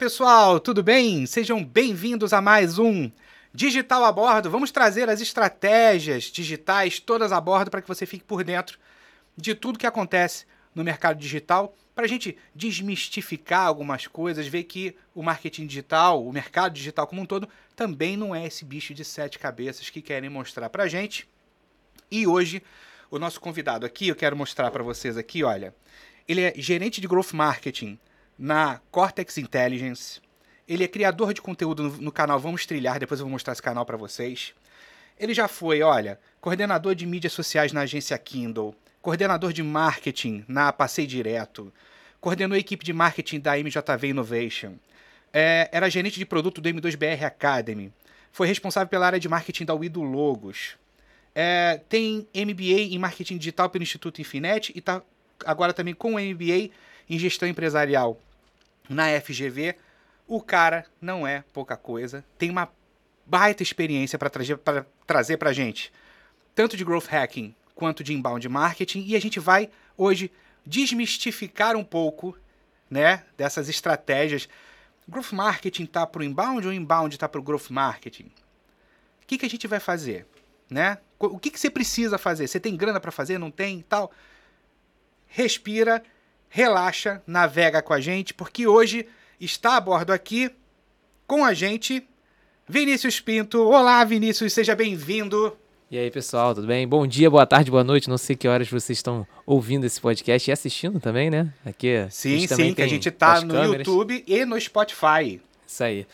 pessoal, tudo bem? Sejam bem-vindos a mais um Digital a Bordo. Vamos trazer as estratégias digitais todas a bordo para que você fique por dentro de tudo que acontece no mercado digital, para a gente desmistificar algumas coisas, ver que o marketing digital, o mercado digital como um todo, também não é esse bicho de sete cabeças que querem mostrar para gente. E hoje, o nosso convidado aqui, eu quero mostrar para vocês aqui, olha, ele é gerente de Growth Marketing na Cortex Intelligence. Ele é criador de conteúdo no, no canal Vamos Trilhar, depois eu vou mostrar esse canal para vocês. Ele já foi, olha, coordenador de mídias sociais na agência Kindle, coordenador de marketing na Passei Direto, coordenou a equipe de marketing da MJV Innovation, é, era gerente de produto do M2BR Academy, foi responsável pela área de marketing da Wido Logos, é, tem MBA em marketing digital pelo Instituto Infinet e está agora também com MBA em gestão empresarial na FGV. O cara não é pouca coisa, tem uma baita experiência para trazer para trazer para gente, tanto de growth hacking quanto de inbound marketing, e a gente vai hoje desmistificar um pouco, né, dessas estratégias. Growth marketing tá para o inbound ou inbound tá para o growth marketing? O que, que a gente vai fazer, né? O que, que você precisa fazer? Você tem grana para fazer? Não tem? Tal. Respira, relaxa, navega com a gente, porque hoje está a bordo aqui com a gente Vinícius Pinto. Olá, Vinícius, seja bem-vindo. E aí, pessoal, tudo bem? Bom dia, boa tarde, boa noite. Não sei que horas vocês estão ouvindo esse podcast e assistindo também, né? Aqui. Sim, sim, que a gente tá no câmeras. YouTube e no Spotify. Isso aí.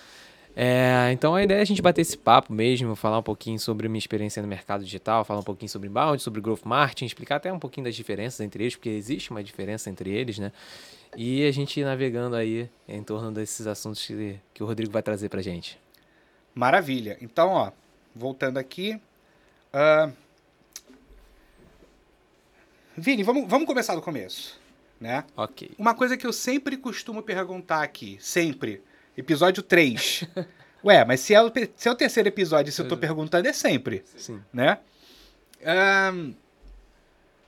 É, então a ideia é a gente bater esse papo mesmo, falar um pouquinho sobre minha experiência no mercado digital, falar um pouquinho sobre inbound, sobre growth marketing, explicar até um pouquinho das diferenças entre eles, porque existe uma diferença entre eles, né? E a gente navegando aí em torno desses assuntos que, que o Rodrigo vai trazer pra gente. Maravilha. Então, ó, voltando aqui, Uh... Vini, vamos, vamos começar do começo, né? Ok. Uma coisa que eu sempre costumo perguntar aqui, sempre, episódio 3. Ué, mas se é, o, se é o terceiro episódio se eu tô perguntando, é sempre. Sim. Né? Um...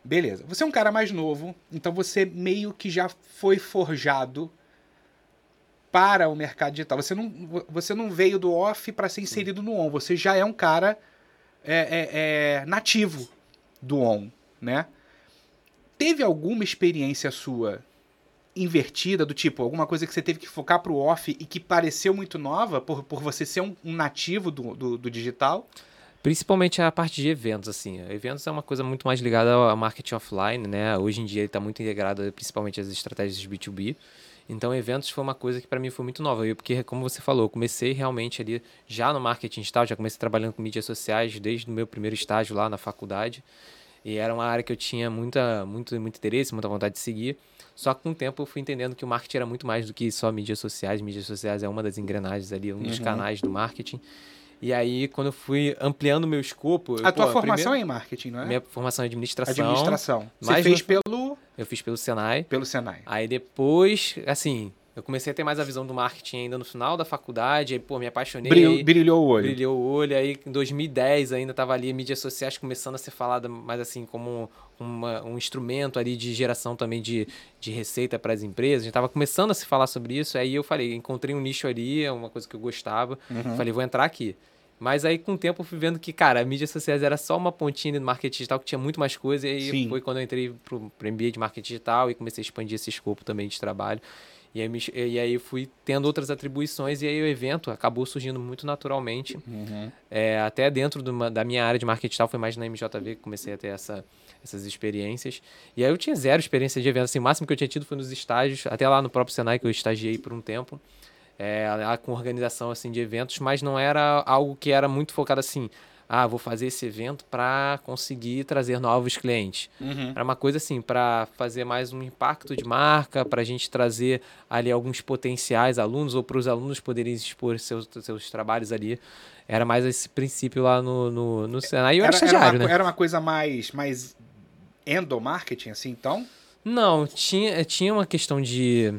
Beleza. Você é um cara mais novo, então você meio que já foi forjado para o mercado digital. Você não, você não veio do off para ser inserido no on. Você já é um cara é, é, é nativo do ON, né? Teve alguma experiência sua invertida, do tipo, alguma coisa que você teve que focar pro off e que pareceu muito nova por, por você ser um, um nativo do, do, do, digital? Principalmente a parte de eventos, assim. Eventos é uma coisa muito mais ligada ao marketing offline, né? Hoje em dia ele está muito integrado, principalmente às estratégias B2B. Então, eventos foi uma coisa que para mim foi muito nova. Eu, porque, como você falou, eu comecei realmente ali já no marketing digital, já comecei trabalhando com mídias sociais desde o meu primeiro estágio lá na faculdade. E era uma área que eu tinha muita, muito, muito interesse, muita vontade de seguir. Só que com o tempo eu fui entendendo que o marketing era muito mais do que só mídias sociais. Mídias sociais é uma das engrenagens ali, um dos uhum. canais do marketing. E aí, quando eu fui ampliando o meu escopo. A eu, tua pô, formação primeiro, é em marketing, não é? Minha formação é em administração. Administração. Você fez pelo. Eu fiz pelo Senai. Pelo Senai. Aí depois, assim, eu comecei a ter mais a visão do marketing ainda no final da faculdade, aí, pô, me apaixonei. Brilhou, brilhou o olho. Brilhou o olho, aí em 2010 ainda tava ali mídias sociais começando a ser falada mais assim como uma, um instrumento ali de geração também de, de receita para as empresas. A gente tava começando a se falar sobre isso, aí eu falei, encontrei um nicho ali, é uma coisa que eu gostava, uhum. falei, vou entrar aqui. Mas aí, com o tempo, eu fui vendo que, cara, a mídias sociais era só uma pontinha do marketing digital, que tinha muito mais coisa. E aí Sim. foi quando eu entrei pro, pro MBA de marketing digital e comecei a expandir esse escopo também de trabalho. E aí, e aí fui tendo outras atribuições, e aí o evento acabou surgindo muito naturalmente. Uhum. É, até dentro uma, da minha área de marketing digital, foi mais na MJV que comecei a ter essa, essas experiências. E aí eu tinha zero experiência de evento. Assim, o máximo que eu tinha tido foi nos estágios, até lá no próprio Senai, que eu estagiei por um tempo é, com organização assim de eventos, mas não era algo que era muito focado assim, ah, vou fazer esse evento para conseguir trazer novos clientes. Uhum. Era uma coisa assim, para fazer mais um impacto de marca, para a gente trazer ali alguns potenciais alunos ou para os alunos poderem expor seus, seus trabalhos ali. Era mais esse princípio lá no, no, no Senai. E eu era, era, era, uma, né? era uma coisa mais, mais endomarketing, assim, então? Não, tinha, tinha uma questão de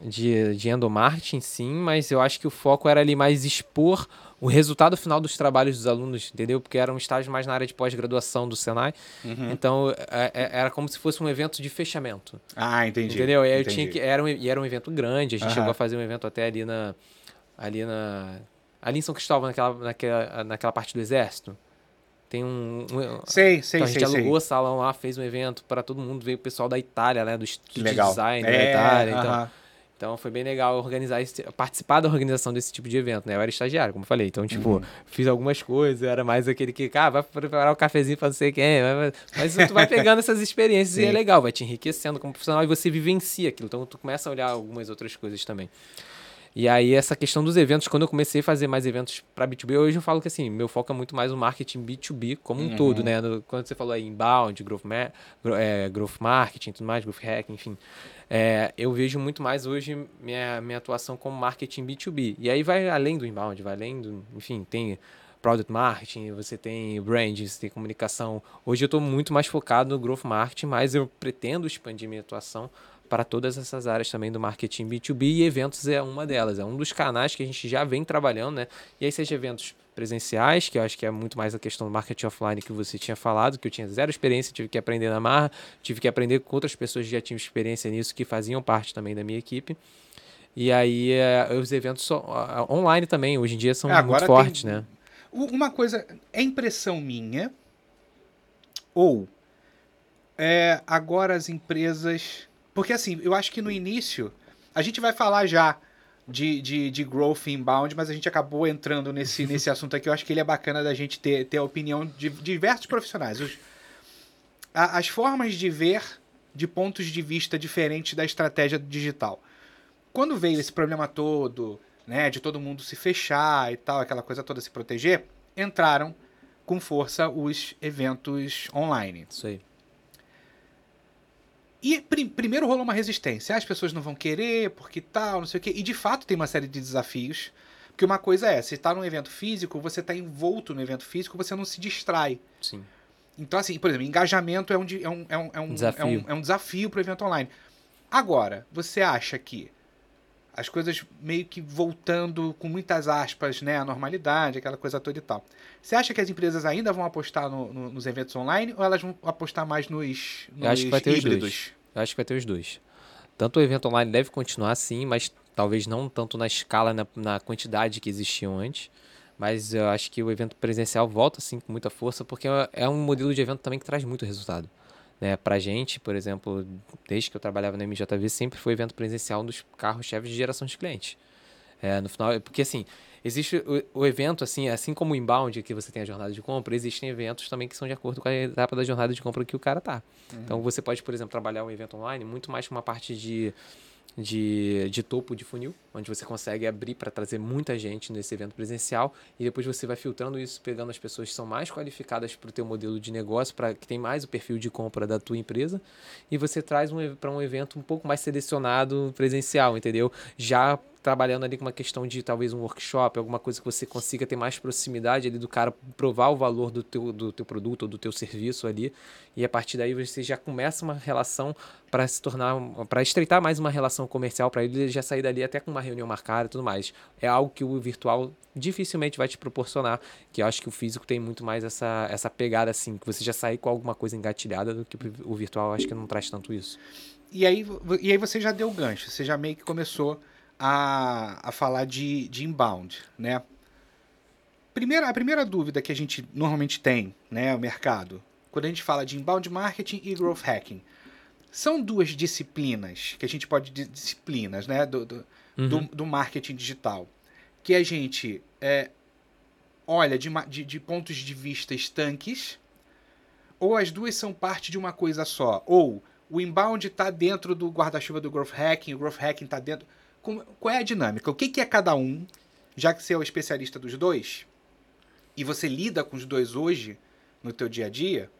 de, de endomarketing, sim, mas eu acho que o foco era ali mais expor o resultado final dos trabalhos dos alunos, entendeu? Porque era um estágio mais na área de pós-graduação do Senai. Uhum. Então, é, é, era como se fosse um evento de fechamento. Ah, entendi. Entendeu? E eu tinha que. Era um, e era um evento grande. A gente uhum. chegou a fazer um evento até ali na. Ali na. Ali em São Cristóvão, naquela, naquela, naquela parte do exército. Tem um. um sei, sei, então a gente sei, alugou o salão lá, fez um evento para todo mundo. Veio o pessoal da Itália, né? Do de design é, da Itália. Então, então foi bem legal organizar esse, participar da organização desse tipo de evento, né? Eu era estagiário, como eu falei. Então, tipo, uhum. fiz algumas coisas, era mais aquele que, ah, vai preparar o cafezinho pra não sei quem. Mas, mas tu vai pegando essas experiências e é legal, vai te enriquecendo como profissional e você vivencia aquilo. Então tu começa a olhar algumas outras coisas também. E aí, essa questão dos eventos, quando eu comecei a fazer mais eventos para B2B, hoje eu falo que assim, meu foco é muito mais o marketing B2B como um uhum. todo, né? Quando você falou aí inbound, growth, é, growth marketing, tudo mais, growth hack, enfim. É, eu vejo muito mais hoje minha, minha atuação como marketing B2B. E aí vai além do inbound, vai além do. Enfim, tem product marketing, você tem brand, você tem comunicação. Hoje eu estou muito mais focado no growth marketing, mas eu pretendo expandir minha atuação para todas essas áreas também do marketing B2B e eventos é uma delas. É um dos canais que a gente já vem trabalhando, né? E aí seja eventos presenciais, que eu acho que é muito mais a questão do marketing offline que você tinha falado, que eu tinha zero experiência, tive que aprender na marra, tive que aprender com outras pessoas que já tinham experiência nisso, que faziam parte também da minha equipe. E aí é, os eventos so, uh, online também, hoje em dia, são é, muito fortes, tem... né? Uma coisa, é impressão minha, ou é, agora as empresas porque assim, eu acho que no início, a gente vai falar já de, de, de growth inbound, mas a gente acabou entrando nesse, nesse assunto aqui. Eu acho que ele é bacana da gente ter, ter a opinião de, de diversos profissionais. Os, a, as formas de ver de pontos de vista diferentes da estratégia digital. Quando veio esse problema todo, né, de todo mundo se fechar e tal, aquela coisa toda se proteger, entraram com força os eventos online. Isso aí. E prim primeiro rolou uma resistência. Ah, as pessoas não vão querer, porque tal, não sei o quê. E de fato tem uma série de desafios. Porque uma coisa é, se está num evento físico, você está envolto no evento físico, você não se distrai. Sim. Então, assim, por exemplo, engajamento é um, é um, é um, é um desafio, é um, é um desafio para o evento online. Agora, você acha que as coisas meio que voltando com muitas aspas, né, à normalidade, aquela coisa toda e tal. Você acha que as empresas ainda vão apostar no, no, nos eventos online ou elas vão apostar mais nos, nos Eu acho que vai ter híbridos? Eu acho que vai ter os dois. Tanto o evento online deve continuar sim, mas talvez não tanto na escala, na, na quantidade que existiam antes. Mas eu acho que o evento presencial volta sim com muita força, porque é um modelo de evento também que traz muito resultado. Né, pra gente, por exemplo, desde que eu trabalhava na MJV, sempre foi evento presencial dos carros-chefes de geração de clientes. É, no final, porque assim, existe o, o, evento, assim, assim como o inbound, que você tem a jornada de compra, existem eventos também que são de acordo com a etapa da jornada de compra que o cara tá. Uhum. Então você pode, por exemplo, trabalhar um evento online muito mais com uma parte de de, de topo de funil, onde você consegue abrir para trazer muita gente nesse evento presencial e depois você vai filtrando isso, pegando as pessoas que são mais qualificadas para o teu modelo de negócio, para que tem mais o perfil de compra da tua empresa e você traz um, para um evento um pouco mais selecionado presencial, entendeu? Já trabalhando ali com uma questão de talvez um workshop, alguma coisa que você consiga ter mais proximidade ali do cara provar o valor do teu, do teu produto ou do teu serviço ali. E a partir daí você já começa uma relação para se tornar, para estreitar mais uma relação comercial para ele já sair dali até com uma reunião marcada e tudo mais. É algo que o virtual dificilmente vai te proporcionar, que eu acho que o físico tem muito mais essa, essa pegada assim, que você já sair com alguma coisa engatilhada do que o virtual acho que não traz tanto isso. E aí, e aí você já deu o gancho, você já meio que começou a, a falar de, de inbound, né? Primeira, a primeira dúvida que a gente normalmente tem, né, o mercado, quando a gente fala de inbound marketing e growth hacking, são duas disciplinas que a gente pode disciplinas, né, do, do, uhum. do, do, marketing digital, que a gente é, olha de, de, de pontos de vista estanques, ou as duas são parte de uma coisa só, ou o inbound está dentro do guarda-chuva do growth hacking, o growth hacking está dentro qual é a dinâmica? O que, que é cada um, já que você é o especialista dos dois, e você lida com os dois hoje, no teu dia a dia,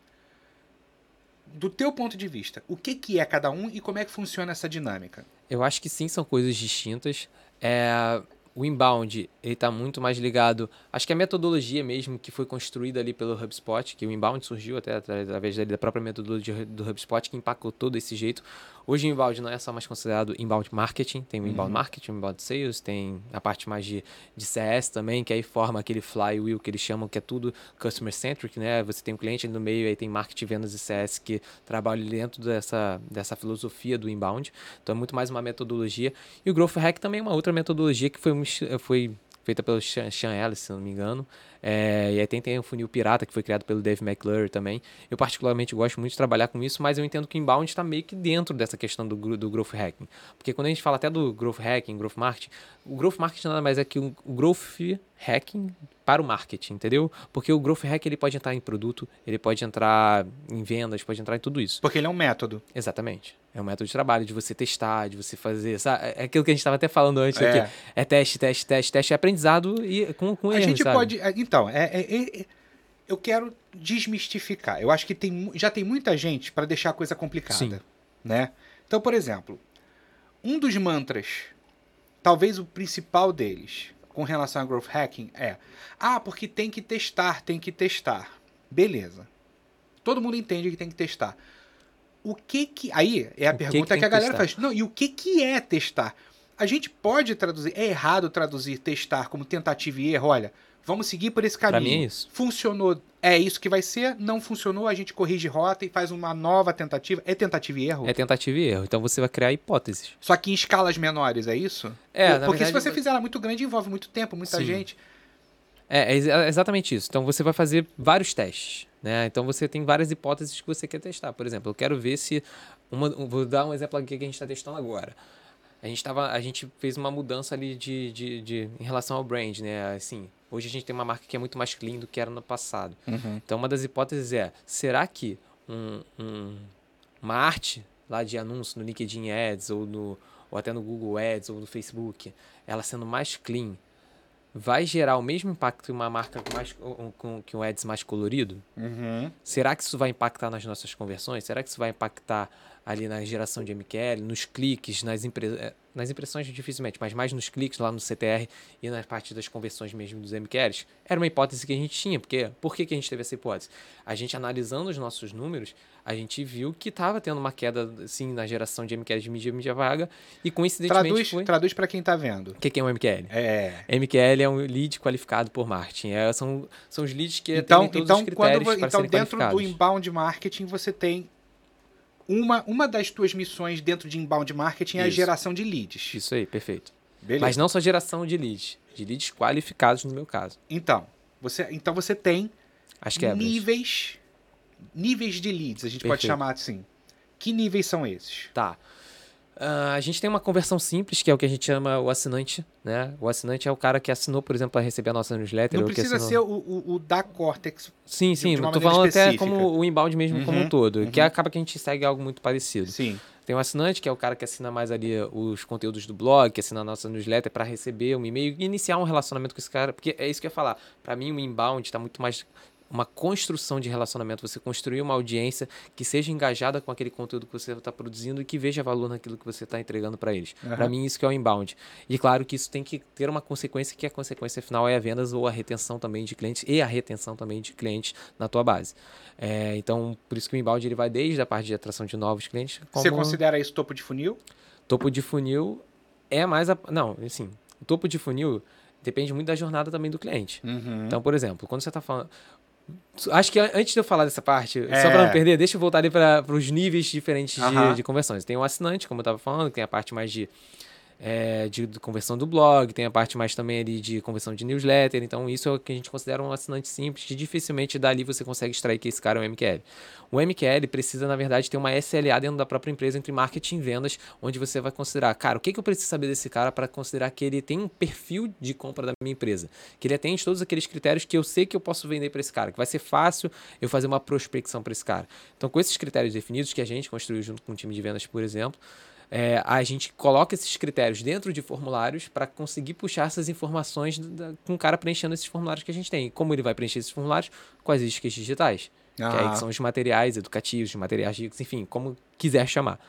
do teu ponto de vista, o que, que é cada um e como é que funciona essa dinâmica? Eu acho que sim, são coisas distintas. É, o inbound ele está muito mais ligado. Acho que a metodologia mesmo que foi construída ali pelo HubSpot, que o inbound surgiu até através da própria metodologia do HubSpot que empacotou desse jeito. Hoje o inbound não é só mais considerado inbound marketing, tem o inbound uhum. marketing, o inbound sales, tem a parte mais de, de CS também, que aí forma aquele flywheel que eles chamam que é tudo customer centric, né? Você tem um cliente no meio, aí tem marketing, vendas e CS que trabalham dentro dessa, dessa filosofia do inbound. Então é muito mais uma metodologia. E o growth hack também é uma outra metodologia que foi, foi feita pelo Sean Ellis, se não me engano. É, e aí tem, tem o funil pirata, que foi criado pelo Dave McClure também. Eu particularmente gosto muito de trabalhar com isso, mas eu entendo que o inbound está meio que dentro dessa questão do, do growth hacking. Porque quando a gente fala até do growth hacking, growth marketing, o growth marketing nada mais é que o growth hacking para o marketing, entendeu? Porque o growth hack ele pode entrar em produto, ele pode entrar em vendas, pode entrar em tudo isso. Porque ele é um método. Exatamente. É um método de trabalho, de você testar, de você fazer. Sabe? É aquilo que a gente estava até falando antes é. aqui. É teste, teste, teste, teste, é aprendizado e com, com A erro, gente sabe? pode. É, então, é, é, é, eu quero desmistificar. Eu acho que tem, já tem muita gente para deixar a coisa complicada. Sim. Né? Então, por exemplo, um dos mantras, talvez o principal deles, com relação a growth hacking é: ah, porque tem que testar, tem que testar. Beleza. Todo mundo entende que tem que testar. O que que. Aí é a o pergunta que, que, que a galera testar? faz. Não, e o que que é testar? A gente pode traduzir. É errado traduzir testar como tentativa e erro. Olha, vamos seguir por esse caminho. Pra mim é isso. Funcionou, é isso que vai ser. Não funcionou, a gente corrige rota e faz uma nova tentativa. É tentativa e erro? É tentativa e erro. Então você vai criar hipóteses. Só que em escalas menores, é isso? É, Porque verdade, se você fizer ela muito grande, envolve muito tempo, muita Sim. gente. É, é exatamente isso. Então você vai fazer vários testes. Né? Então você tem várias hipóteses que você quer testar. Por exemplo, eu quero ver se. Uma, vou dar um exemplo aqui que a gente está testando agora. A gente, tava, a gente fez uma mudança ali de, de, de, em relação ao brand, né? Assim, hoje a gente tem uma marca que é muito mais clean do que era no passado. Uhum. Então uma das hipóteses é, será que um, um, uma arte lá de anúncio no LinkedIn Ads ou, no, ou até no Google Ads ou no Facebook, ela sendo mais clean, vai gerar o mesmo impacto em uma marca mais, com, com um ads mais colorido? Uhum. Será que isso vai impactar nas nossas conversões? Será que isso vai impactar ali na geração de MQL, nos cliques, nas, impre... Eh, nas impressões dificilmente, mas mais nos cliques lá no CTR e na parte das conversões mesmo dos MQLs? Era uma hipótese que a gente tinha. Porque, por que, que a gente teve essa hipótese? A gente analisando os nossos números, a gente viu que estava tendo uma queda assim na geração de MQL de mídia mídia vaga e coincidentemente traduz, foi... Traduz para quem está vendo. O que, que é um MQL? É. MQL é um lead qualificado por marketing. É, são, são os leads que então, todos então, quando, Então, dentro do inbound marketing, você tem uma, uma das tuas missões dentro de inbound marketing é a geração de leads. Isso aí, perfeito. Beleza. Mas não só geração de leads, de leads qualificados no meu caso. Então, você, então você tem As quebras. níveis níveis de leads, a gente Perfeito. pode chamar assim. Que níveis são esses? Tá. Uh, a gente tem uma conversão simples, que é o que a gente chama o assinante, né? O assinante é o cara que assinou, por exemplo, para receber a nossa newsletter. Não precisa assinou... ser o, o, o, da Cortex. Sim, sim. Estou falando específica. até como o inbound mesmo uhum, como um uhum, todo, uhum. que acaba que a gente segue algo muito parecido. Sim. Tem o assinante, que é o cara que assina mais ali os conteúdos do blog, que assina a nossa newsletter para receber um e-mail e iniciar um relacionamento com esse cara, porque é isso que eu ia falar. Para mim, o inbound está muito mais uma construção de relacionamento, você construir uma audiência que seja engajada com aquele conteúdo que você está produzindo e que veja valor naquilo que você está entregando para eles. Uhum. Para mim, isso que é o inbound. E claro que isso tem que ter uma consequência, que a consequência final é a vendas ou a retenção também de clientes e a retenção também de clientes na tua base. É, então, por isso que o inbound ele vai desde a parte de atração de novos clientes. Como... Você considera isso topo de funil? Topo de funil é mais. A... Não, assim, o topo de funil depende muito da jornada também do cliente. Uhum. Então, por exemplo, quando você está falando. Acho que antes de eu falar dessa parte, é. só para não perder, deixa eu voltar ali para os níveis diferentes de, de, conversões. Tem o assinante, como eu estava falando, que tem a parte mais de é, de, de, conversão do blog, tem a parte mais também ali de conversão de newsletter. Então, isso é o que a gente considera um assinante simples, que dificilmente dali você consegue extrair que esse cara é um MQL. O MQL precisa, na verdade, ter uma SLA dentro da própria empresa entre marketing e vendas, onde você vai considerar, cara, o que, que eu preciso saber desse cara para considerar que ele tem um perfil de compra da minha empresa, que ele atende todos aqueles critérios que eu sei que eu posso vender para esse cara, que vai ser fácil eu fazer uma prospecção para esse cara. Então, com esses critérios definidos que a gente construiu junto com o time de vendas, por exemplo, é, a gente coloca esses critérios dentro de formulários para conseguir puxar essas informações da, com o cara preenchendo esses formulários que a gente tem. Como ele vai preencher esses formulários? Com as iscas digitais. Ah. Que aí que são os materiais educativos, os materiais ricos, enfim, como quiser chamar.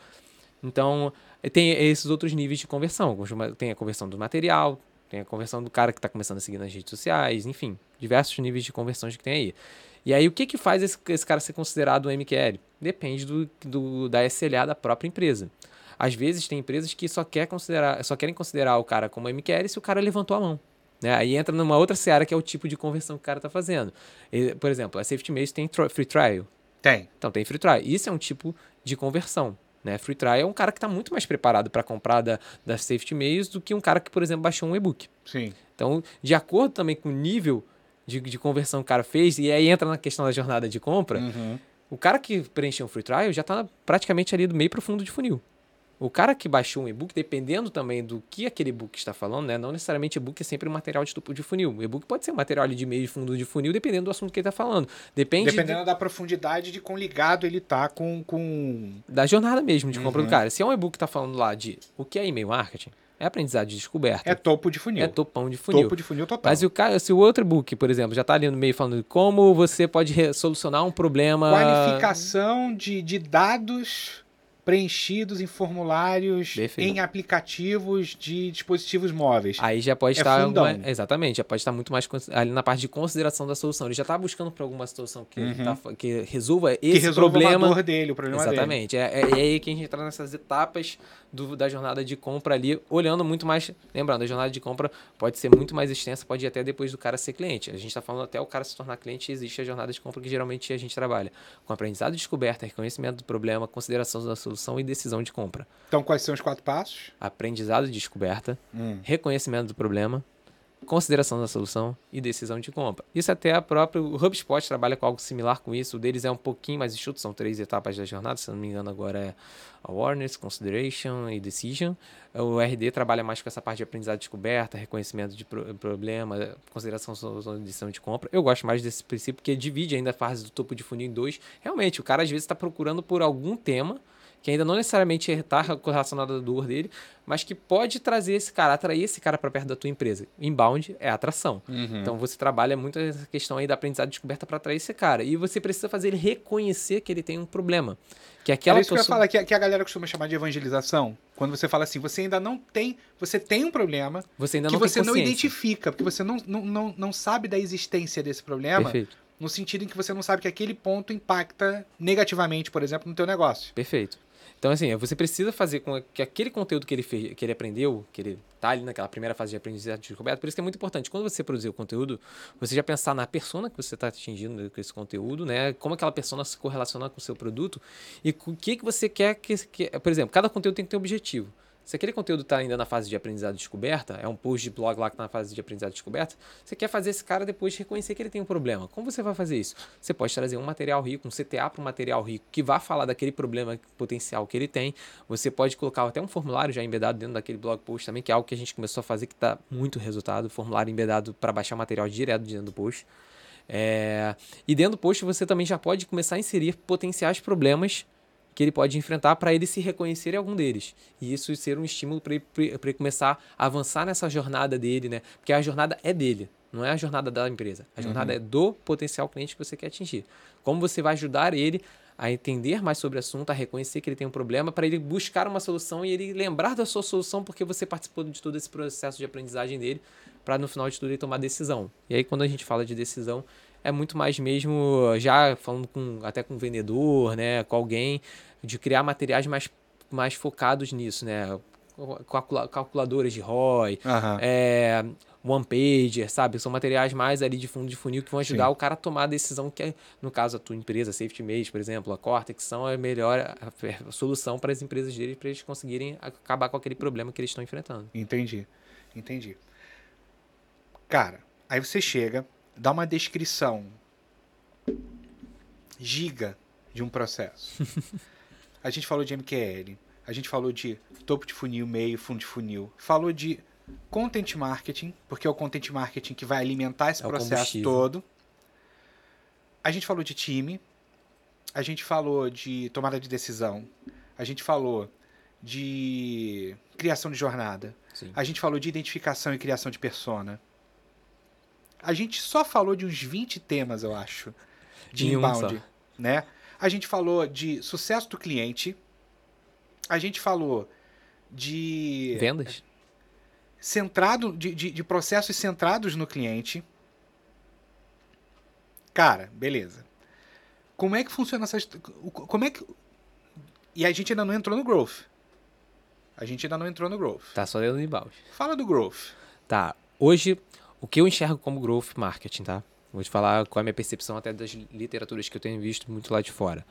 Então, tem esses outros níveis de conversão. Tem a conversão do material, Tem a conversão do cara que está começando a seguir nas redes sociais, enfim, diversos níveis de conversões que tem aí. E aí, o que, que faz esse, esse cara ser considerado um MQL? Depende do, do, da SLA da própria empresa. Às vezes, tem empresas que só, quer considerar, só querem considerar o cara como MQL se o cara levantou a mão. Né? Aí entra numa outra seara que é o tipo de conversão que o cara está fazendo. Por exemplo, a Safety Maze tem free trial. Tem. Então tem free trial. Isso é um tipo de conversão. Né? Free trial é um cara que está muito mais preparado para comprar da, da Safety do que um cara que, por exemplo, baixou um e-book. Sim. Então, de acordo também com o nível de, de conversão que o cara fez, e aí entra na questão da jornada de compra, Uhum. o cara que preencheu um free trial já está praticamente ali do meio para o fundo de funil. O cara que baixou um e-book, dependendo também do que aquele e-book está falando, né? Não necessariamente e-book é sempre um material de topo de funil. O e-book pode ser um material de meio e fundo de funil, dependendo do assunto que ele está falando. Depende Dependendo da profundidade de quão ligado ele tá com. com... da jornada mesmo de compra Uhum. do cara. Se é um e-book que está falando lá de o que é e-mail marketing, é aprendizado de descoberta, É topo de funil. é topão de funil. Topo de funil total. Mas se o, cara, se o outro e-book, por exemplo, já está ali no meio falando de como você pode solucionar um problema. Qualificação de, de dados preenchidos em formulários Perfeito. em aplicativos de dispositivos móveis. Aí já pode É estar. fundão. uma- exatamente, já pode estar muito mais ali na parte de consideração da solução. Ele já está buscando por alguma solução que, ele tá que resolva esse Uhum. que resolva problema. dele, o problema dele. Exatamente. É, é, é aí que a gente entra nessas etapas do- da jornada de compra ali, olhando muito mais. Lembrando, a jornada de compra pode ser muito mais extensa, pode ir até depois do cara ser cliente. A gente está falando até o cara se tornar cliente, existe a jornada de compra que geralmente a gente trabalha com aprendizado e descoberta, reconhecimento do problema, consideração da solução e decisão de compra. Então, quais são os quatro passos? Aprendizado e descoberta, Hum. reconhecimento do problema, consideração da solução e decisão de compra. Isso até a própria o HubSpot trabalha com algo similar com isso. O deles é um pouquinho mais enxuto, são três etapas da jornada, se não me engano agora é awareness, consideration e decision. O RD trabalha mais com essa parte de aprendizado e descoberta, reconhecimento de pro- problema, consideração solução e decisão de compra. Eu gosto mais desse princípio porque divide ainda a fase do topo de funil em dois. Realmente, o cara às vezes está procurando por algum tema que ainda não necessariamente está relacionado à dor dele, mas que pode trazer esse cara, atrair esse cara para perto da tua empresa. Inbound é atração. Uhum. Então você trabalha muito essa questão aí da aprendizado e descoberta para atrair esse cara. E você precisa fazer ele reconhecer que ele tem um problema. Que aquela Era isso que eu falar, que, a- que a galera costuma chamar de evangelização. Quando você fala assim, você ainda não tem. Você tem um problema você ainda que não você tem não identifica, porque você não, não, não, não sabe da existência desse problema, Perfeito. no sentido em que você não sabe que aquele ponto impacta negativamente, por exemplo, no teu negócio. Perfeito. Então, assim, você precisa fazer com que aquele conteúdo que ele fez, que ele aprendeu, que ele tá ali naquela primeira fase de aprendizado de descoberta, por isso que é muito importante. Quando você produzir o conteúdo, você já pensar na persona que você está atingindo com esse conteúdo, né? Como aquela persona se correlaciona com o seu produto e o que, que você quer que, que. Por exemplo, cada conteúdo tem que ter um objetivo. Se aquele conteúdo está ainda na fase de aprendizado descoberta, é um post de blog lá que tá na fase de aprendizado descoberta, você quer fazer esse cara depois reconhecer que ele tem um problema. Como você vai fazer isso? Você pode trazer um material rico, um CTA para um material rico que vá falar daquele problema potencial que ele tem. Você pode colocar até um formulário já embedado dentro daquele blog post também, que é algo que a gente começou a fazer que está muito resultado. Formulário embedado para baixar material direto dentro do post. É, E dentro do post você também já pode começar a inserir potenciais problemas que ele pode enfrentar para ele se reconhecer em algum deles. E isso ser um estímulo para ele, ele começar a avançar nessa jornada dele, né? Porque a jornada é dele, não é a jornada da empresa. A jornada é do potencial cliente que você quer atingir. Como você vai ajudar ele a entender mais sobre o assunto, a reconhecer que ele tem um problema, para ele buscar uma solução e ele lembrar da sua solução porque você participou de todo esse processo de aprendizagem dele, para no final de tudo ele tomar decisão. E aí quando a gente fala de decisão, é muito mais mesmo já falando com até com o vendedor, né, com alguém de criar materiais mais, mais focados nisso, né? Calcula- calculadoras de ROI, Aham. é, one pager, sabe? São materiais mais ali de fundo de funil que vão ajudar Sim. o cara a tomar a decisão que, é, no caso, a tua empresa, Safety Maze, por exemplo, a Cortex, são a melhor a- a solução para as empresas deles, para eles conseguirem acabar com aquele problema que eles estão enfrentando. Entendi. Entendi. Cara, aí você chega, dá uma descrição giga de um processo. a gente falou de MQL, a gente falou de topo de funil, meio, fundo de funil, falou de content marketing, porque é o content marketing que vai alimentar esse É processo todo. A gente falou de time, a gente falou de tomada de decisão, a gente falou de criação de jornada, Sim. a gente falou de identificação e criação de persona. A gente só falou de uns 20 temas, eu acho, de Em um inbound, só. né? A gente falou de sucesso do cliente. A gente falou de Vendas? centrado de, de, de processos centrados no cliente. Cara, beleza. Como é que funciona essa. Como é que. E a gente ainda não entrou no growth. A gente ainda não entrou no growth. Tá só dentro do inbound. Fala do growth. Tá. Hoje, o que eu enxergo como growth marketing, tá? Vou te falar qual é a minha percepção até das literaturas que eu tenho visto muito lá de fora.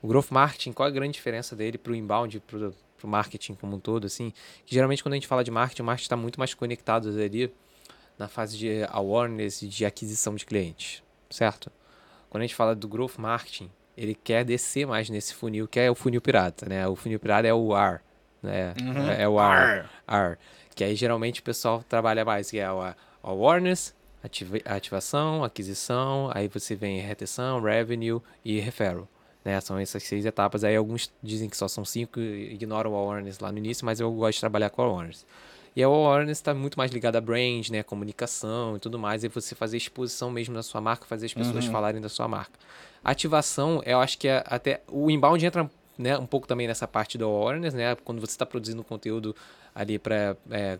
O growth marketing, qual é a grande diferença dele para o inbound, para o marketing como um todo, assim? Que geralmente quando a gente fala de marketing, o marketing está muito mais conectado ali na fase de awareness e de aquisição de clientes, certo? Quando a gente fala do growth marketing, ele quer descer mais nesse funil, que é o funil pirata, né? O funil pirata é o R, né? Uhum. É, o R, R. Que aí geralmente o pessoal trabalha mais, que é o awareness, ativa, ativação, aquisição, aí você vem retenção, revenue e referral. Né? São essas seis etapas. Aí alguns dizem que só são cinco e ignoram o awareness lá no início, mas eu gosto de trabalhar com awareness. E a awareness está muito mais ligada a brand, né? Comunicação e tudo mais. E você fazer exposição mesmo da sua marca, fazer as pessoas uhum. falarem da sua marca. Ativação, eu acho que é até... O inbound entra né, um pouco também nessa parte do awareness, né? Quando você está produzindo conteúdo ali para é,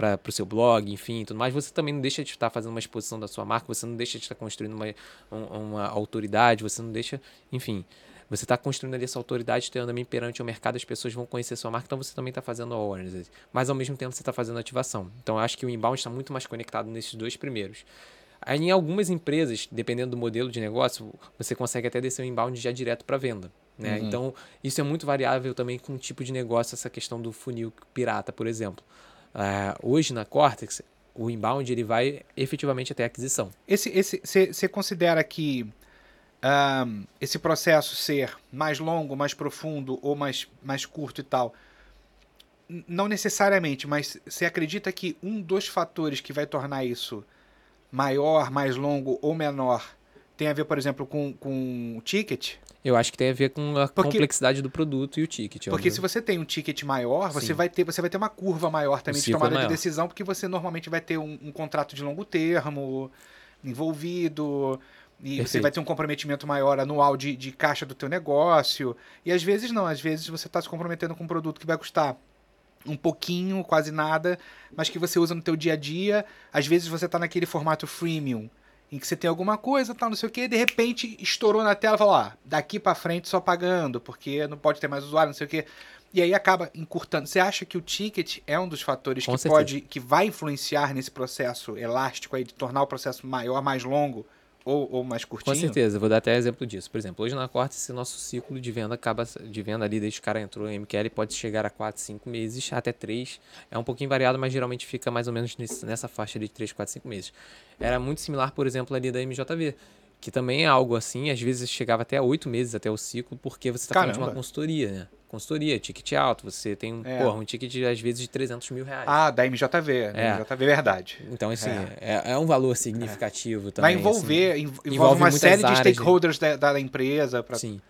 para o seu blog, enfim, tudo mais, você também não deixa de estar fazendo uma exposição da sua marca, você não deixa de estar construindo uma, uma autoridade, você não deixa, enfim, você está construindo ali essa autoridade, tendo também perante o mercado, as pessoas vão conhecer a sua marca, então você também está fazendo awareness, mas ao mesmo tempo você está fazendo ativação. Então eu acho que o inbound está muito mais conectado nesses dois primeiros. Aí, em algumas empresas, dependendo do modelo de negócio, você consegue até descer o inbound já direto para venda. Né? Uhum. Então, isso é muito variável também com o tipo de negócio, essa questão do funil pirata, por exemplo. Uh, hoje na Cortex, o inbound ele vai efetivamente até a aquisição. Esse, esse, você considera que um, esse processo ser mais longo, mais profundo ou mais, mais curto e tal? Não necessariamente, mas você acredita que um dos fatores que vai tornar isso maior, mais longo ou menor tem a ver, por exemplo, com, com o ticket? Eu acho que tem a ver com a porque, complexidade do produto e o ticket. Porque óbvio. se você tem um ticket maior, você vai, ter, você vai ter uma curva maior também de tomada é de decisão, porque você normalmente vai ter um, um contrato de longo termo envolvido, e Perfeito. você vai ter um comprometimento maior anual de, de caixa do teu negócio. E às vezes não, às vezes você está se comprometendo com um produto que vai custar um pouquinho, quase nada, mas que você usa no teu dia a dia. Às vezes você está naquele formato freemium, em que você tem alguma coisa, tal, não sei o que, de repente estourou na tela e falou, ó, daqui para frente só pagando, porque não pode ter mais usuário, não sei o que. E aí acaba encurtando. Você acha que o ticket é um dos fatores Com que certeza. pode, que vai influenciar nesse processo elástico aí de tornar o processo maior, mais longo? Ou, ou, mais curtinho? Com certeza, vou dar até exemplo disso. Por exemplo, hoje na Corte, esse nosso ciclo de venda acaba de venda ali, desde que o cara entrou em MQL, pode chegar a 4, 5 meses, até 3. É um pouquinho variado, mas geralmente fica mais ou menos nessa faixa de 3, 4, 5 meses. Era muito similar, por exemplo, ali da MJV que também é algo assim, às vezes chegava até oito meses até o ciclo, porque você está falando de uma consultoria, né? Consultoria, ticket alto, você tem um, é. porra, um ticket às vezes de 300 mil reais. Ah, da MJV, é. MJV é verdade. Então, assim, é, é, é um valor significativo é. também. Vai envolver, assim, envolve, envolve uma série de stakeholders de... da, da, empresa. Pra... Sim.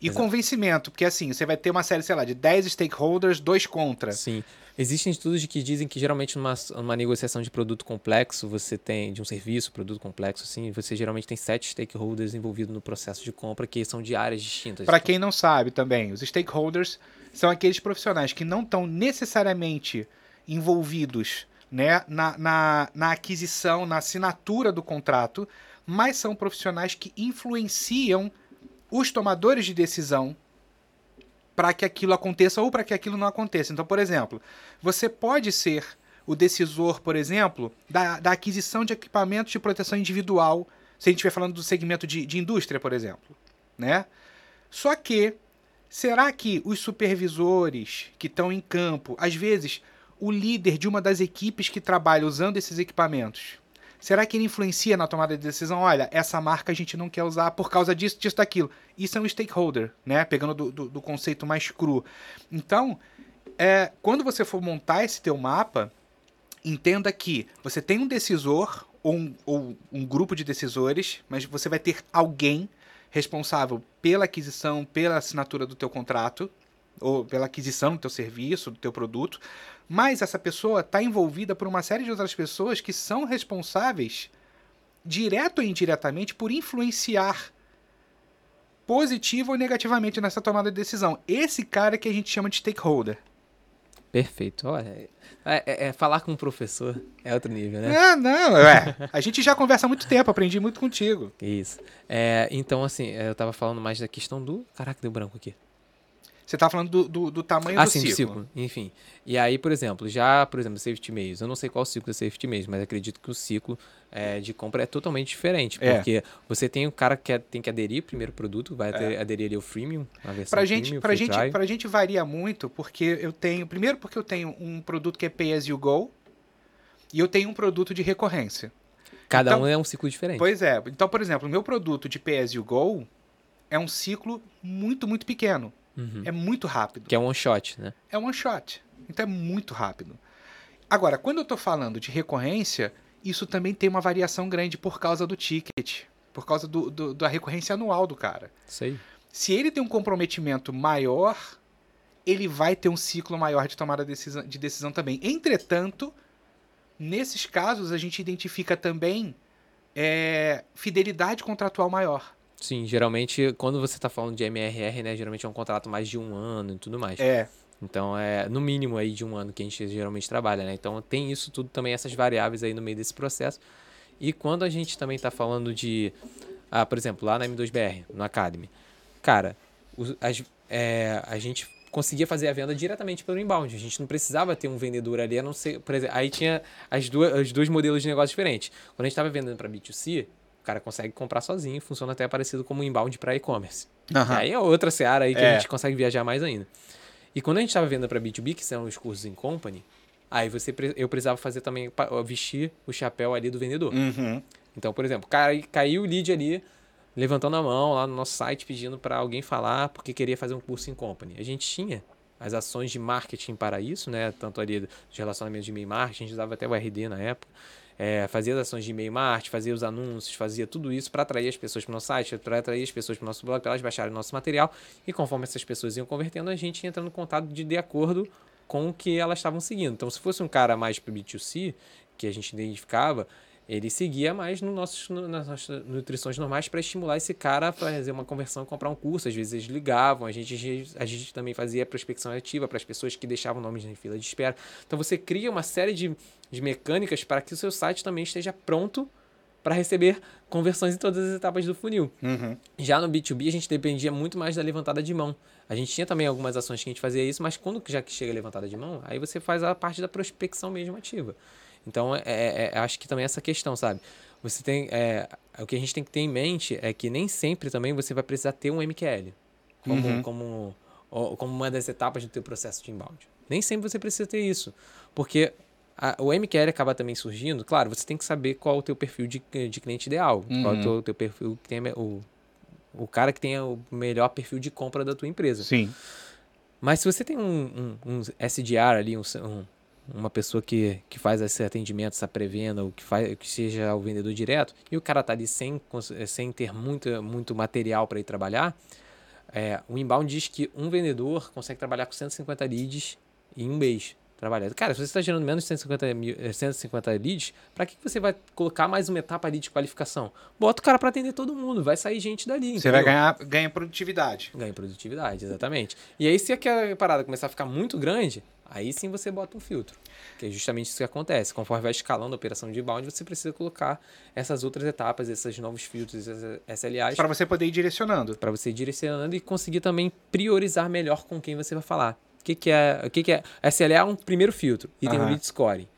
E Exato. convencimento, porque assim, você vai ter uma série, sei lá, de 10 stakeholders, dois contra. Sim. Existem estudos que dizem que geralmente numa, numa negociação de produto complexo, você tem, de um serviço, produto complexo, assim, você geralmente tem sete stakeholders envolvidos no processo de compra, que são de áreas distintas. Para quem não sabe também, os stakeholders são aqueles profissionais que não estão necessariamente envolvidos né, na, na, na aquisição, na assinatura do contrato, mas são profissionais que influenciam os tomadores de decisão para que aquilo aconteça ou para que aquilo não aconteça. Então, por exemplo, você pode ser o decisor, por exemplo, da, da aquisição de equipamentos de proteção individual, se a gente estiver falando do segmento de, de indústria, por exemplo. Né? Só que, será que os supervisores que estão em campo, às vezes, o líder de uma das equipes que trabalha usando esses equipamentos, Será que ele influencia na tomada de decisão? Olha, essa marca a gente não quer usar por causa disso, disso, daquilo. Isso é um stakeholder, né? Pegando do, do, do conceito mais cru. Então, é, quando você for montar esse teu mapa, entenda que você tem um decisor ou um, ou um grupo de decisores, mas você vai ter alguém responsável pela aquisição, pela assinatura do teu contrato, ou pela aquisição do teu serviço, do teu produto, mas essa pessoa está envolvida por uma série de outras pessoas que são responsáveis, direto ou indiretamente, por influenciar positivo ou negativamente nessa tomada de decisão. Esse cara que a gente chama de stakeholder. Perfeito. Olha, é, é, é, falar com um professor é outro nível, né? É, não, é. A gente já conversa há muito tempo, aprendi muito contigo. Isso. É, então, assim, eu tava falando mais da questão do. Caraca, deu branco aqui. Você tá falando do, do, do tamanho ah, do sim, ciclo. ciclo. Enfim. E aí, por exemplo, já, por exemplo, safety meios. Eu não sei qual o ciclo da safety mas acredito que o ciclo é, de compra é totalmente diferente. É. Porque você tem o cara que é- tem que aderir ao primeiro produto, vai ter- aderir ali ao freemium, a versão Pra gente, freemium, pra, gente, trial. pra gente varia muito, porque eu tenho. Primeiro, porque eu tenho um produto que é pay as you go, e eu tenho um produto de recorrência. Cada então- um é um ciclo diferente. Pois é. Então, por exemplo, o meu produto de pay as you go é um ciclo muito, muito pequeno. Uhum. É muito rápido. Que é um one shot, né? É one shot. Então é muito rápido. Agora, quando eu estou falando de recorrência, isso também tem uma variação grande por causa do ticket, por causa do, do- da recorrência anual do cara. Aí. Se ele tem um comprometimento maior, ele vai ter um ciclo maior de tomada decisão- de decisão também. Entretanto, nesses casos, a gente identifica também é, fidelidade contratual maior. Sim, geralmente, quando você tá falando de MRR, né? Geralmente é um contrato mais de um ano e tudo mais. É, Então, é no mínimo aí de um ano que a gente geralmente trabalha, né? Então, tem isso tudo também, essas variáveis aí no meio desse processo. E quando a gente também tá falando de, ah, por exemplo, lá na M2BR, no Academy, cara, as- é, a gente conseguia fazer a venda diretamente pelo inbound. A gente não precisava ter um vendedor ali, a não ser, por exemplo, aí tinha as duas, os dois modelos de negócio diferentes. Quando a gente estava vendendo para B2C, o cara consegue comprar sozinho, funciona até parecido como um inbound para e-commerce. aham, Aí é outra seara aí que É. a gente consegue viajar mais ainda. E quando a gente estava vendendo para B2B, que são os cursos em company, aí você, eu precisava fazer também, vestir o chapéu ali do vendedor. Uhum. Então, por exemplo, cai, caiu o lead ali, levantando a mão lá no nosso site, pedindo para alguém falar porque queria fazer um curso em company. A gente tinha as ações de marketing para isso, né? Tanto ali dos relacionamentos de e-mail marketing, a gente usava até o RD na época. É, fazia as ações de e-mail marketing, fazia os anúncios, fazia tudo isso para atrair as pessoas para o nosso site, para atrair as pessoas para o nosso blog, para elas baixarem nosso material. E conforme essas pessoas iam convertendo, a gente ia entrando em contato de, de acordo com o que elas estavam seguindo. Então, se fosse um cara mais para B2C, que a gente identificava, ele seguia mais no nossos, no- nas nossas nutrições normais para estimular esse cara a fazer uma conversão e comprar um curso. Às vezes eles ligavam, a gente, a gente também fazia prospecção ativa para as pessoas que deixavam nomes em fila de espera. Então você cria uma série de, de mecânicas para que o seu site também esteja pronto para receber conversões em todas as etapas do funil. Uhum. Já no B2B, a gente dependia muito mais da levantada de mão. A gente tinha também algumas ações que a gente fazia isso, mas quando já que chega a levantada de mão, aí você faz a parte da prospecção mesmo ativa. Então, é, é- é- acho que também essa questão, sabe? Você tem. é, o que a gente tem que ter em mente é que nem sempre também você vai precisar ter um MQL como, Uhum. como, como uma das etapas do teu processo de inbound. Nem sempre você precisa ter isso. Porque a- o MQL acaba também surgindo, claro, você tem que saber qual é o teu perfil de, de cliente ideal. Qual é o Uhum. teu, teu perfil que tem o, o cara que tenha o melhor perfil de compra da tua empresa. Sim. Mas se você tem um, um, um SDR ali, um- uma pessoa que, que faz esse atendimento, essa pré-venda, ou que, faz, que seja o vendedor direto, e o cara tá ali sem, sem ter muito, muito material para ir trabalhar, é, o inbound diz que um vendedor consegue trabalhar com 150 leads em um mês trabalhado. Cara, se você está gerando menos de 150, mil, eh, 150 leads, para que que você vai colocar mais uma etapa ali de qualificação? Bota o cara para atender todo mundo, vai sair gente dali. Você vai entendeu? ganhar, ganha produtividade. Ganha produtividade, exatamente. E aí, se aquela parada começar a ficar muito grande, aí sim você bota um filtro. Que é justamente isso que acontece. Conforme vai escalando a operação de inbound, você precisa colocar essas outras etapas, esses novos filtros, essas SLAs, Para você poder ir direcionando. para você ir direcionando e conseguir também priorizar melhor com quem você vai falar. O que, que é? O que, que é? SLA é um primeiro filtro e tem o lead scoring.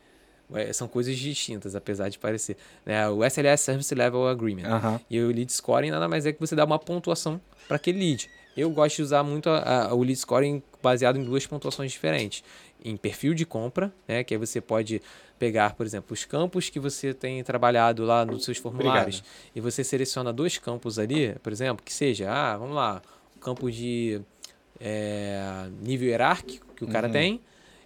É, São coisas distintas, apesar de parecer. né? O SLA é Service Level Agreement. Aham. E o lead scoring nada mais é que você dá uma pontuação para aquele lead. Eu gosto de usar muito a- a- o lead scoring baseado em duas pontuações diferentes. Em perfil de compra, né, que aí você pode pegar, por exemplo, os campos que você tem trabalhado lá nos seus formulários. E você seleciona dois campos ali, por exemplo, que seja, ah, vamos lá, o campo de é, nível hierárquico que o cara Uhum. tem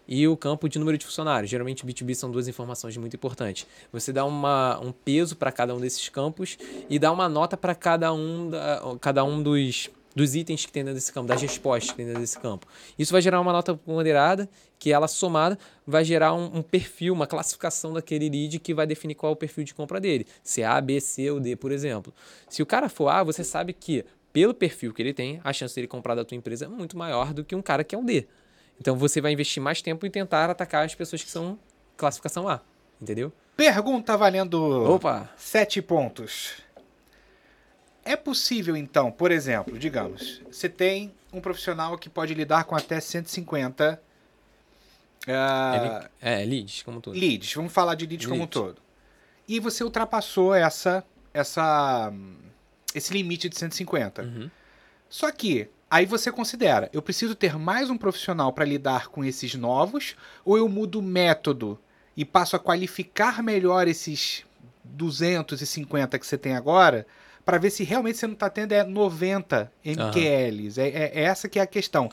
e o campo de número de funcionários. Geralmente B2B são duas informações muito importantes. Você dá uma, um peso para cada um desses campos e dá uma nota para cada um, da, cada um dos, dos itens que tem dentro desse campo, das respostas que tem dentro desse campo. Isso vai gerar uma nota ponderada, que ela somada vai gerar um, um perfil, uma classificação daquele lead que vai definir qual é o perfil de compra dele. Se é A, B, C ou D, por exemplo. Se o cara for A, você sabe que pelo perfil que ele tem, a chance dele comprar da tua empresa é muito maior do que um cara que é um D. Então você vai investir mais tempo em tentar atacar as pessoas que são classificação A, entendeu? Pergunta valendo Opa! sete pontos. É possível, então, por exemplo, digamos, você tem um profissional que pode lidar com até 150 ah, Ele- é, leads, como tudo. leads. Vamos falar de leads como um Leads. todo. E você ultrapassou essa, essa, hum, esse limite de 150. Uhum. Só que aí você considera, eu preciso ter mais um profissional para lidar com esses novos, ou eu mudo o método e passo a qualificar melhor esses 250 que você tem agora, para ver se realmente você não está tendo é 90 MQLs. É, é- é essa que é a questão.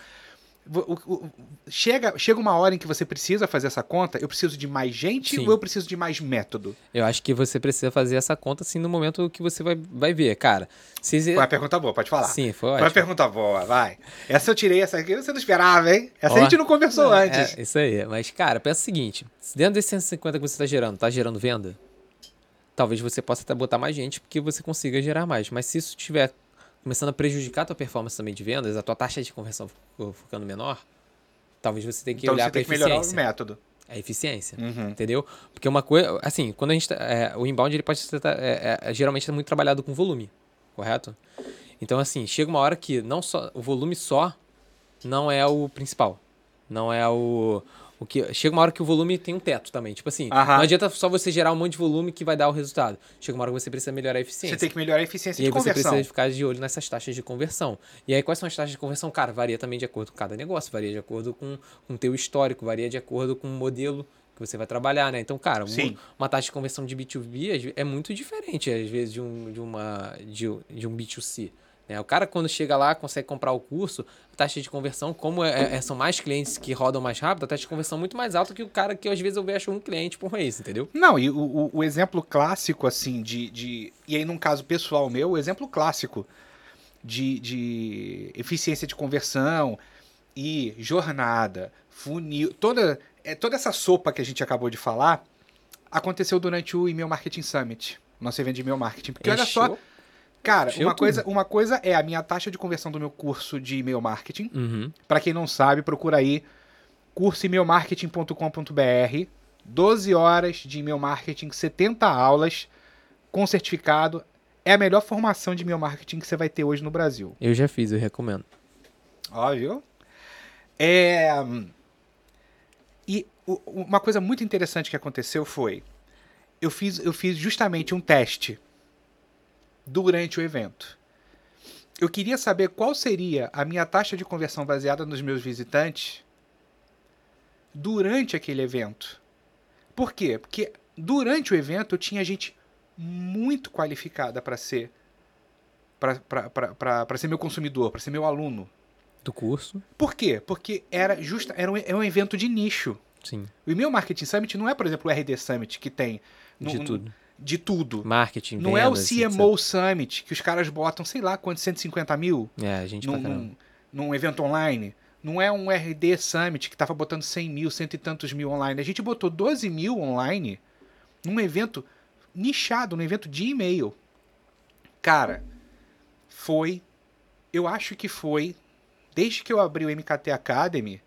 O- o- chega, chega uma hora em que você precisa fazer essa conta, eu preciso de mais gente Sim. ou eu preciso de mais método? Eu acho que você precisa fazer essa conta assim no momento que você vai, vai ver. Cara, se Foi uma pergunta boa, pode falar. Sim, foi Foi uma ótimo. pergunta boa, vai. Essa eu tirei, essa aqui você não esperava, hein? Essa a gente não conversou É, antes. É, isso aí. Mas, cara, pensa o seguinte: se dentro desses 150 que você está gerando, tá gerando venda, talvez você possa até botar mais gente porque você consiga gerar mais. Mas se isso estiver começando a prejudicar a tua performance também de vendas, a tua taxa de conversão ficando menor, talvez você tenha que então olhar você para tem que melhorar o eficiência. método. A eficiência. Uhum. Entendeu? Porque uma coisa, assim, quando a gente. tá- é, o inbound ele pode ser. é, é, geralmente é muito trabalhado com volume, correto? Então, assim, chega uma hora que não só. O volume só não é o principal. Não é o. O que, chega uma hora que o volume tem um teto também. Tipo assim, Aham. não adianta só você gerar um monte de volume que vai dar o resultado. Chega uma hora que você precisa melhorar a eficiência. Você tem que melhorar a eficiência E aí de você conversão. precisa ficar de olho nessas taxas de conversão. E aí, quais são as taxas de conversão? Cara, varia também de acordo com cada negócio, varia de acordo com o teu histórico, varia de acordo com o modelo que você vai trabalhar, né? Então, cara, um- Sim. uma taxa de conversão de B2B às ve- é muito diferente, às vezes, de um, de uma, de, um- de um B2C. Né? O cara, quando chega lá, consegue comprar o curso, a taxa de conversão, como é- é- são mais clientes que rodam mais rápido, a taxa de conversão é muito mais alta que o cara que às vezes eu vejo um cliente por mês, entendeu? Não, e o, o- exemplo clássico, assim, de, de. E aí, num caso pessoal meu, o exemplo clássico de, de eficiência de conversão e jornada, funil, toda, é, toda essa sopa que a gente acabou de falar aconteceu durante o e-mail marketing summit, nosso evento de e-mail marketing. Porque olha só, Encheu- cara, uma tudo. coisa, uma coisa é a minha taxa de conversão do meu curso de e-mail marketing. Uhum. Para quem não sabe, procura aí cursoemailmarketing.com.br. 12 horas de e-mail marketing, 70 aulas com certificado. É a melhor formação de e-mail marketing que você vai ter hoje no Brasil. Eu já fiz, eu recomendo. Óbvio. É... E uma coisa muito interessante que aconteceu foi... Eu fiz, eu fiz justamente um teste durante o evento. Eu queria saber qual seria a minha taxa de conversão baseada nos meus visitantes durante aquele evento. Por quê? Porque durante o evento eu tinha gente muito qualificada para ser para ser meu consumidor, para ser meu aluno. Do curso, Por quê? Porque era justa, era um, é um evento de nicho. sim. O e-mail marketing summit não é, por exemplo, o RD Summit que tem no- De no- tudo. De tudo. Marketing, Não é o vendas, CMO Summit que os caras botam, sei lá, quantos 150 mil etc. É, gente num, num, num evento online. Não é um RD Summit que tava botando 100 mil, cento e tantos mil online. A gente botou 12 mil online num evento nichado, num evento de e-mail. Cara, foi. Eu acho que foi. Desde que eu abri o MKT Academy,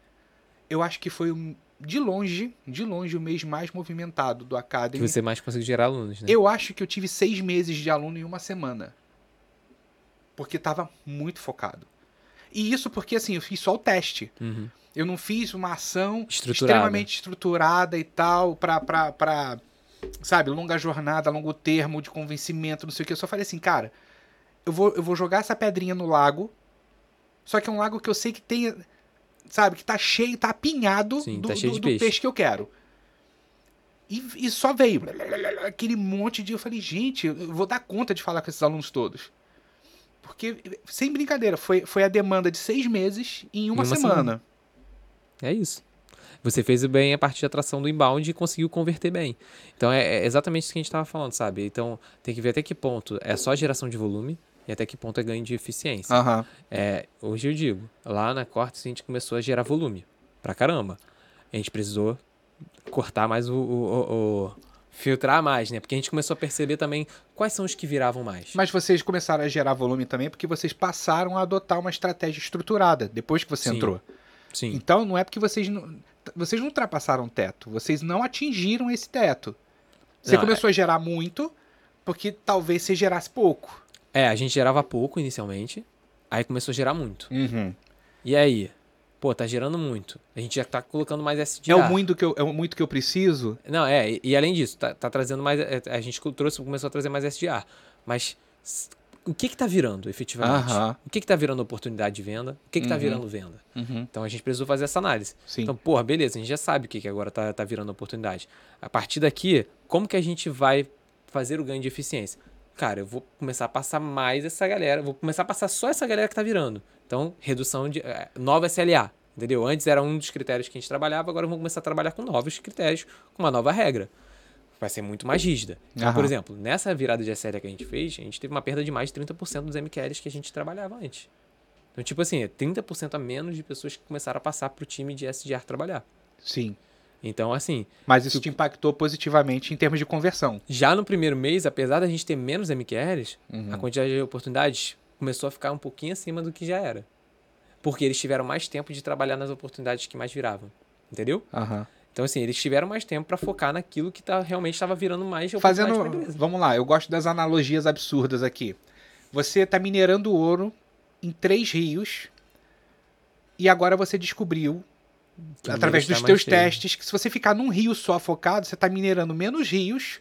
eu acho que foi um- de longe, de longe, o mês mais movimentado do Que Academy. você mais consegue gerar alunos, né? Eu acho que eu tive seis meses de aluno em uma semana. Porque tava muito focado. E isso porque, assim, eu fiz só o teste. Uhum. Eu não fiz uma ação Estruturada. extremamente estruturada e tal, pra, pra, pra, sabe, longa jornada, longo termo de convencimento, não sei o que. Eu só falei assim, cara, eu vou, eu vou jogar essa pedrinha no lago, só que é um lago que eu sei que tem, sabe, que tá cheio, tá apinhado Sim, do, tá cheio do- de do peixe. peixe que eu quero. E, e só veio aquele monte de. Eu falei, gente, eu vou dar conta de falar com esses alunos todos. Porque, sem brincadeira, foi, foi a demanda de seis meses em uma, Em uma semana. semana. É isso. Você fez bem a parte de atração do inbound e conseguiu converter bem. Então é, é exatamente isso que a gente estava falando, sabe? Então tem que ver até que ponto é só geração de volume e até que ponto é ganho de eficiência. Aham. É, hoje eu digo, lá na Cortes a gente começou a gerar volume pra caramba. A gente precisou cortar mais o, o- o- o- filtrar mais, né? Porque a gente começou a perceber também quais são os que viravam mais. Mas vocês começaram a gerar volume também porque vocês passaram a adotar uma estratégia estruturada depois que você Sim. entrou. Sim. Então não é porque vocês não, vocês não ultrapassaram o teto, vocês não atingiram esse teto. Você Não, começou a gerar muito porque talvez você gerasse pouco. É, a gente gerava pouco inicialmente, aí começou a gerar muito. Uhum. E aí? Pô, tá gerando muito. A gente já tá colocando mais SDA. É o muito que eu, é o muito que eu preciso. Não, é, e, e além disso, tá, tá trazendo mais. é, A gente trouxe, começou a trazer mais SDA. Mas o que que tá virando efetivamente? Aham. O que que tá virando oportunidade de venda? O que que tá Uhum. virando venda? Uhum. Então a gente precisou fazer essa análise. Sim. Então, porra, beleza, a gente já sabe o que, que agora tá, tá virando oportunidade. A partir daqui, como que a gente vai fazer o ganho de eficiência? Cara, eu vou começar a passar mais essa galera, vou começar a passar só essa galera que tá virando. Então, redução de. eh, nova SLA. Entendeu? Antes era um dos critérios que a gente trabalhava, agora vamos começar a trabalhar com novos critérios, com uma nova regra. Vai ser muito mais rígida. Então, por exemplo, nessa virada de SLA que a gente fez, a gente teve uma perda de mais de 30% dos MQLs que a gente trabalhava antes. Então, tipo assim, é 30% a menos de pessoas que começaram a passar pro time de SDR trabalhar. Sim. Então, assim, Mas isso te impactou positivamente em termos de conversão. já no primeiro mês, apesar da gente ter menos MQLs, Uhum. a quantidade de oportunidades começou a ficar um pouquinho acima do que já era. Porque eles tiveram mais tempo de trabalhar nas oportunidades que mais viravam. Entendeu? Aham. Então, assim, eles tiveram mais tempo para focar naquilo que tá, realmente estava virando mais Fazendo. empresa. Vamos lá, eu gosto das analogias absurdas aqui. Você está minerando ouro em três rios e agora você descobriu, Através dos mais teus cheio. testes, que se você ficar num rio só focado, você está minerando menos rios,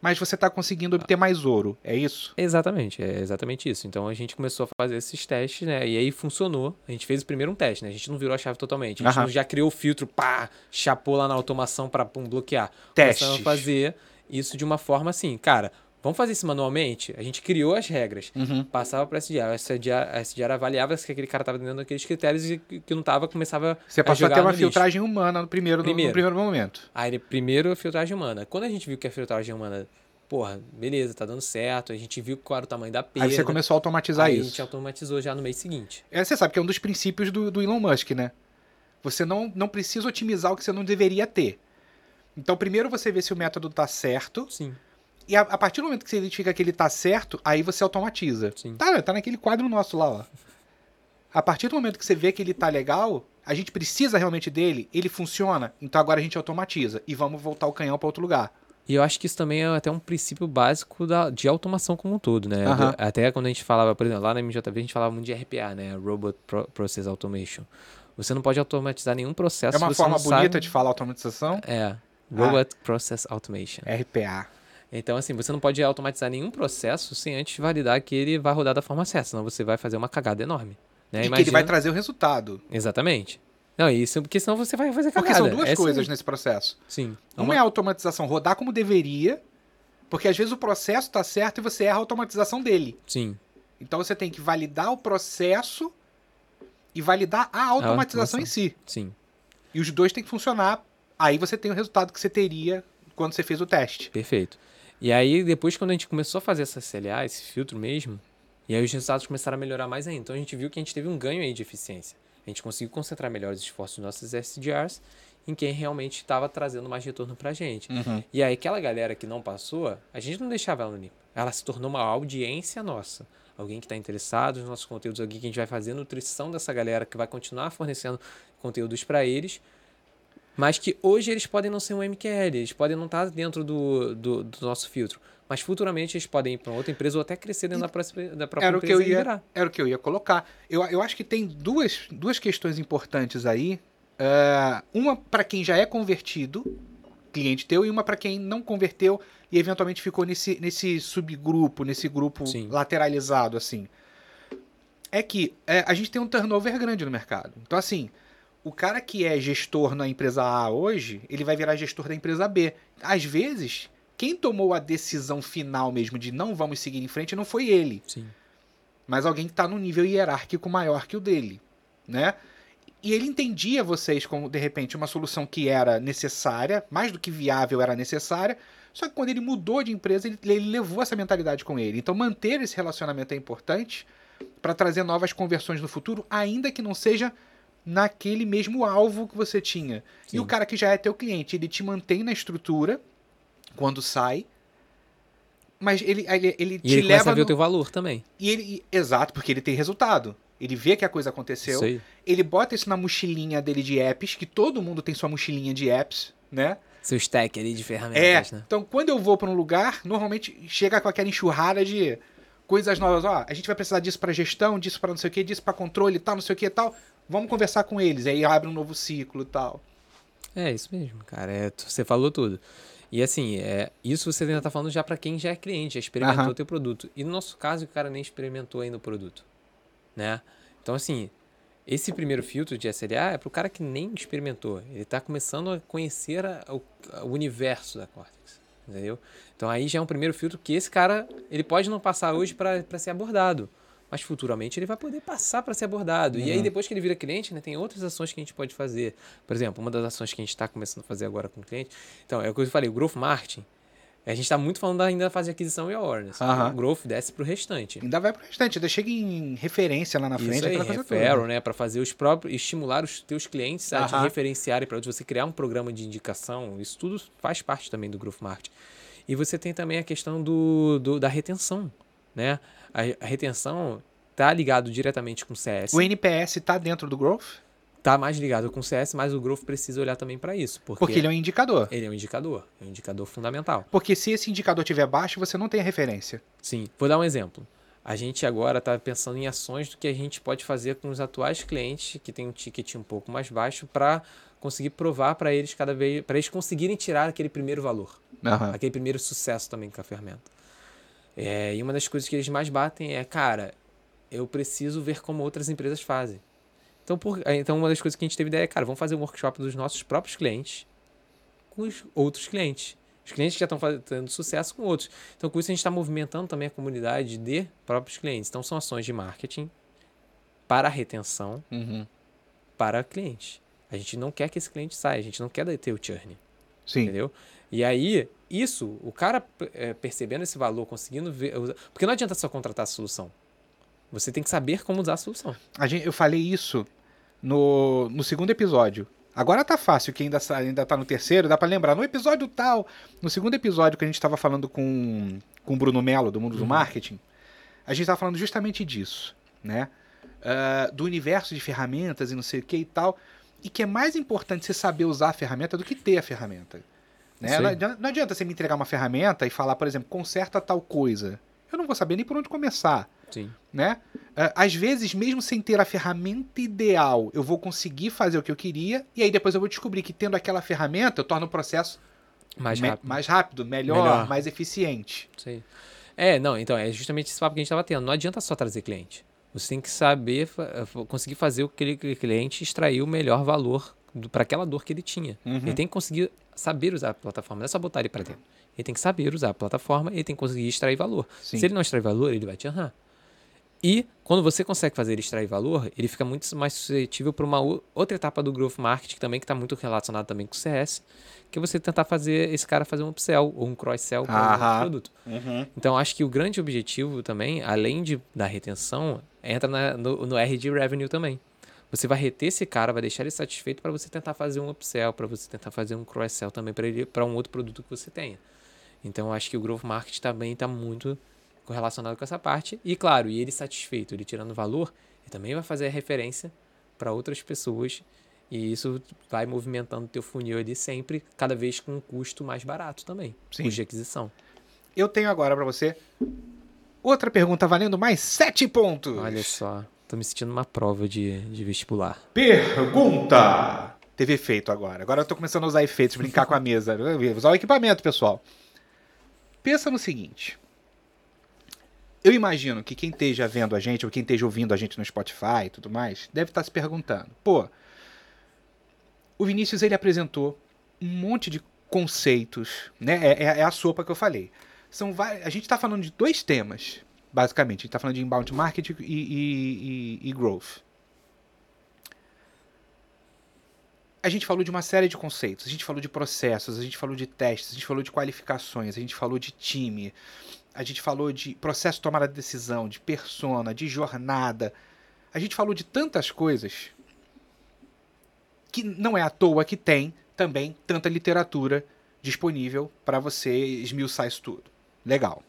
mas você está conseguindo obter mais ouro. É isso? Exatamente, é exatamente isso. Então a gente começou a fazer esses testes, né? E aí funcionou. A gente fez primeiro um teste, né? A gente não virou a chave totalmente. A gente não já criou o filtro, pá, chapou lá na automação para bloquear. Testes. Começamos a fazer isso de uma forma assim, cara, vamos fazer isso manualmente? A gente criou as regras. Uhum. Passava para SDR. A SDR, a SDR avaliava se aquele cara estava dentro daqueles critérios e que não estava, começava Você passou a ter uma no lixo. filtragem humana no primeiro, no- Primeiro. no primeiro momento. Aí primeiro a filtragem humana. Quando a gente viu que a filtragem humana, porra, beleza, tá dando certo, a gente viu qual era o tamanho da perda. Aí você começou a automatizar aí a isso. gente automatizou já no mês seguinte. É, você sabe que é um dos princípios do, do Elon Musk, né? Você não, não precisa otimizar o que você não deveria ter. Então, primeiro você vê se o método tá certo. Sim, E a, a partir do momento que você identifica que ele tá certo, aí você automatiza. sim. Tá, tá naquele quadro nosso lá, ó. A partir do momento que você vê que ele tá legal, a gente precisa realmente dele, ele funciona, então agora a gente automatiza. E vamos voltar o canhão para outro lugar. E eu acho que isso também é até um princípio básico da, de automação como um todo, né? Aham. Do- até quando a gente falava, por exemplo, lá na MJV a gente falava muito de RPA, né? Robot Pro- Process Automation. Você não pode automatizar nenhum processo É uma forma bonita sabe... de falar automatização? É. Robot Process Automation. RPA. Então, assim, você não pode automatizar nenhum processo sem antes validar que ele vai rodar da forma certa, senão você vai fazer uma cagada enorme. Né? E que ele vai Imagina- trazer o resultado. Exatamente. Não, isso porque senão você vai fazer cagada. Porque são duas É assim. coisas nesse processo. Sim. Uma é a automatização rodar como deveria, porque às vezes o processo tá certo e você erra a automatização dele. Sim. Então você tem que validar o processo e validar a automatização em si. Sim. E os dois têm que funcionar. Aí você tem o resultado que você teria quando você fez o teste. Perfeito. E aí, depois, quando a gente começou a fazer essa CLA, esse filtro mesmo, e aí os resultados começaram a melhorar mais ainda. Então a gente viu que a gente teve um ganho aí de eficiência. A gente conseguiu concentrar melhor os esforços dos nossos SDRs em quem realmente estava trazendo mais retorno pra gente. E aí, aquela galera que não passou, a gente não deixava ela no limpo. Ela se tornou uma audiência nossa. Alguém que está interessado nos nossos conteúdos, alguém que a gente vai fazer nutrição dessa galera, que vai continuar fornecendo conteúdos para eles, mas que hoje eles podem não ser um MQL, eles podem não estar dentro do, do, do nosso filtro. Mas futuramente eles podem ir para outra empresa ou até crescer dentro da, próxima, da própria Era o, que empresa eu ia, virar. era o que eu ia colocar. Eu, eu acho que tem duas, duas questões importantes aí. É, uma para quem já é convertido, cliente teu, e uma para quem não converteu e eventualmente ficou nesse, nesse subgrupo, nesse grupo Sim. lateralizado, assim. É que é, a gente tem um turnover grande no mercado. Então, assim, o cara que é gestor na empresa A hoje, ele vai virar gestor da empresa B. Às vezes, quem tomou a decisão final mesmo de não vamos seguir em frente não foi ele Sim. mas alguém que está num nível hierárquico maior que o dele, né? E ele entendia vocês como, de repente, uma solução que era necessária, mais do que viável era necessária, só que quando ele mudou de empresa, ele, ele levou essa mentalidade com ele. Então, manter esse relacionamento é importante para trazer novas conversões no futuro, ainda que não seja naquele mesmo alvo que você tinha. E Sim. o cara que já é teu cliente, ele te mantém na estrutura quando sai, mas ele, ele, ele E te ele começa leva a ver o no- teu valor também. e ele, e- exato, porque ele tem resultado. Ele vê que a coisa aconteceu. Ele bota isso na mochilinha dele de apps, que todo mundo tem sua mochilinha de apps, né? Seu stack ali de É. ferramentas, né? Então, quando eu vou para um lugar, normalmente chega com aquela enxurrada de coisas novas. Ó, a gente vai precisar disso para gestão, disso para não sei o que, disso para controle e tal, não sei o que e tal. Vamos conversar com eles. Aí abre um novo ciclo e tal. É, isso mesmo, cara. É, você falou tudo. E assim, é, isso você ainda tá falando já para quem já é cliente, já experimentou o teu produto. E no nosso caso, o cara nem experimentou ainda o produto, né? Então, assim, esse primeiro filtro de SLA é pro cara que nem experimentou. Ele tá começando a conhecer a- o, o universo da Cortex, entendeu? Então, aí já é um primeiro filtro que esse cara, ele pode não passar hoje para ser abordado. Mas futuramente ele vai poder passar para ser abordado. E aí, depois que ele vira cliente, né, tem outras ações que a gente pode fazer. Por exemplo, uma das ações que a gente está começando a fazer agora com o cliente. Então, é o que eu falei, o Growth Marketing. A gente está muito falando ainda da fase de aquisição e awareness. Aham. O Growth desce para o restante. Ainda vai pro restante, ainda chega em referência lá na frente, Isso aí, coisa referral, toda. né? Para fazer os próprios, estimular os teus clientes a te Aham. referenciarem para você criar um programa de indicação. Isso tudo faz parte também do Growth Marketing. E você tem também a questão do, do- da retenção, né? A, a retenção tá ligado diretamente com o CS. O NPS tá dentro do Growth? Tá mais ligado com o CS, mas o Growth precisa olhar também para isso, porque, Porque ele é um indicador. ele é um indicador, é um indicador fundamental. Porque se esse indicador estiver baixo, você não tem a referência. Sim, vou dar um exemplo. A gente agora está pensando em ações do que a gente pode fazer com os atuais clientes que tem um ticket um pouco mais baixo para conseguir provar para eles cada vez, para eles conseguirem tirar aquele primeiro valor, Aham. aquele primeiro sucesso também com a ferramenta. É, e uma das coisas que eles mais batem é, cara, eu preciso ver como outras empresas fazem. Então, por, então uma das coisas que a gente teve ideia é, cara, vamos fazer um workshop dos nossos próprios clientes com os outros clientes. Os clientes que já estão faz- tendo sucesso com outros. Então, com isso, a gente está movimentando também a comunidade de próprios clientes. Então, são ações de marketing para retenção, Uhum. para clientes. A gente não quer que esse cliente saia, a gente não quer ter o churn, Sim. entendeu? E aí, isso, o cara eh, percebendo esse valor, conseguindo ver. Porque não adianta só contratar a solução. Você tem que saber como usar a solução. A gente, eu falei isso no, no segundo episódio. Agora tá fácil, que ainda, ainda tá no terceiro, dá pra lembrar. No episódio tal, no segundo episódio que a gente tava falando com, com o Bruno Mello, do Mundo do Marketing, a gente tava falando justamente disso, né? Ah, do universo de ferramentas e não sei o que e tal. E que é mais importante você saber usar a ferramenta do que ter a ferramenta. Né? Não, adianta, não adianta você me entregar uma ferramenta e falar, por exemplo, conserta tal coisa. Eu não vou saber nem por onde começar Sim. né? Ah, Às vezes, mesmo sem ter a ferramenta ideal, eu vou conseguir fazer o que eu queria, e aí depois eu vou descobrir que tendo aquela ferramenta, eu torno o processo Mais rápido. mais rápido, melhor, Melhor. mais eficiente. Sim. É, não, então, é justamente esse papo que a gente estava tendo. Não adianta só trazer cliente. Você tem que saber, conseguir fazer o que aquele cliente extrair o melhor valor para aquela dor que ele tinha. Uhum. Ele tem que conseguir saber usar a plataforma, não é só botar ele para dentro. Ele tem que saber usar a plataforma e ele tem que conseguir extrair valor. Sim. Se ele não extrair valor, ele vai te errar. E quando você consegue fazer ele extrair valor, ele fica muito mais suscetível para uma o- outra etapa do growth marketing também que está muito relacionado também com o CS, que é você tentar fazer esse cara fazer um upsell ou um cross-sell para Aham. produto. Então, acho que o grande objetivo também, além de, da retenção, entra na- no, no R de revenue também. Você vai reter esse cara, vai deixar ele satisfeito para você tentar fazer um upsell, para você tentar fazer um cross-sell também para ele para um outro produto que você tenha. Então, acho que o growth marketing também está muito correlacionado com essa parte. E, claro, e ele satisfeito, ele tirando valor, ele também vai fazer a referência para outras pessoas. E isso vai movimentando o teu funil ali sempre, cada vez com um custo mais barato também. Sim. Custo de aquisição. Eu tenho agora pra você outra pergunta valendo mais sete pontos. Olha só, tô me sentindo uma prova de, de vestibular. Pergunta! Teve efeito agora. Agora eu tô começando a usar efeitos, brincar com a mesa. Usar o equipamento, pessoal. Pensa no seguinte. Eu imagino que quem esteja vendo a gente, ou quem esteja ouvindo a gente no Spotify e tudo mais, deve estar se perguntando: pô, o Vinícius ele apresentou um monte de conceitos, né? É, é- é a sopa que eu falei. São vai- a gente está falando de dois temas, basicamente. A gente está falando de inbound marketing e, e- e- e growth. A gente falou de uma série de conceitos, a gente falou de processos, a gente falou de testes, a gente falou de qualificações, a gente falou de time, a gente falou de processo de tomada de decisão, de persona, de jornada. A gente falou de tantas coisas que não é à toa que tem também tanta literatura disponível para você esmiuçar isso tudo. Legal.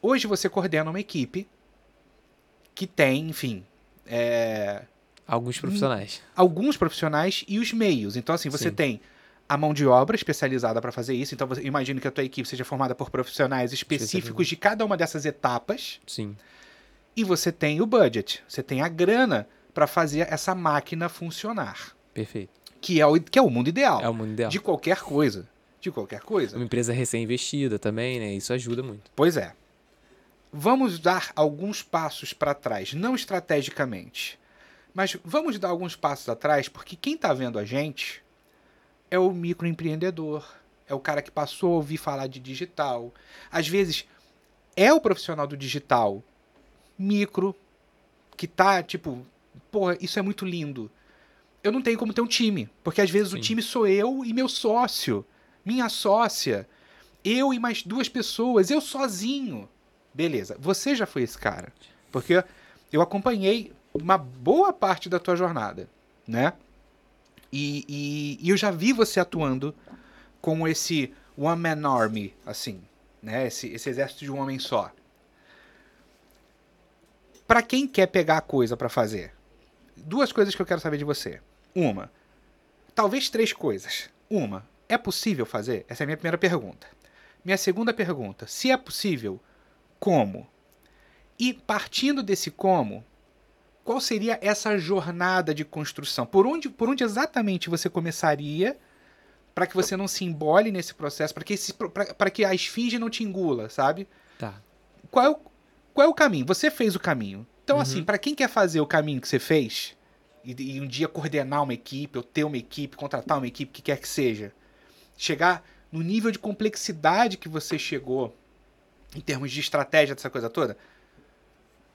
Hoje você coordena uma equipe que tem, enfim, é, Alguns profissionais. alguns profissionais e os meios. Então, assim, você Sim. tem a mão de obra especializada para fazer isso. Então, você imagina que a tua equipe seja formada por profissionais específicos de cada uma dessas etapas. Sim. E você tem o budget, você tem a grana para fazer essa máquina funcionar, Perfeito. que é o, que é o mundo ideal, É o mundo ideal. de qualquer coisa, de qualquer coisa. Uma empresa recém-investida também, né? Isso ajuda muito. Pois é. Vamos dar alguns passos para trás, não estrategicamente, mas vamos dar alguns passos atrás, porque quem está vendo a gente é o microempreendedor, é o cara que passou a ouvir falar de digital. Às vezes é o profissional do digital micro que tá tipo, porra, isso é muito lindo. Eu não tenho como ter um time, porque às vezes o Sim. time sou eu e meu sócio, minha sócia, eu e mais duas pessoas, eu sozinho. Beleza, você já foi esse cara. Porque eu acompanhei uma boa parte da tua jornada, né? E, e- e eu já vi você atuando como esse one man army, assim, né? Esse, esse exército de um homem só. Pra quem quer pegar a coisa pra fazer, duas coisas que eu quero saber de você. Uma, talvez três coisas. Uma, é possível fazer? Essa é a minha primeira pergunta. Minha segunda pergunta, se é possível, como? E partindo desse como, qual seria essa jornada de construção? Por onde, por onde exatamente você começaria para que você não se embole nesse processo, para que, esse- pra- pra que a esfinge não te engula, sabe? Tá. Qual é o, qual é o caminho? Você fez o caminho. Então, Uhum. assim, para quem quer fazer o caminho que você fez, e, e um dia coordenar uma equipe, ou ter uma equipe, contratar uma equipe, que quer que seja, chegar no nível de complexidade que você chegou, em termos de estratégia dessa coisa toda,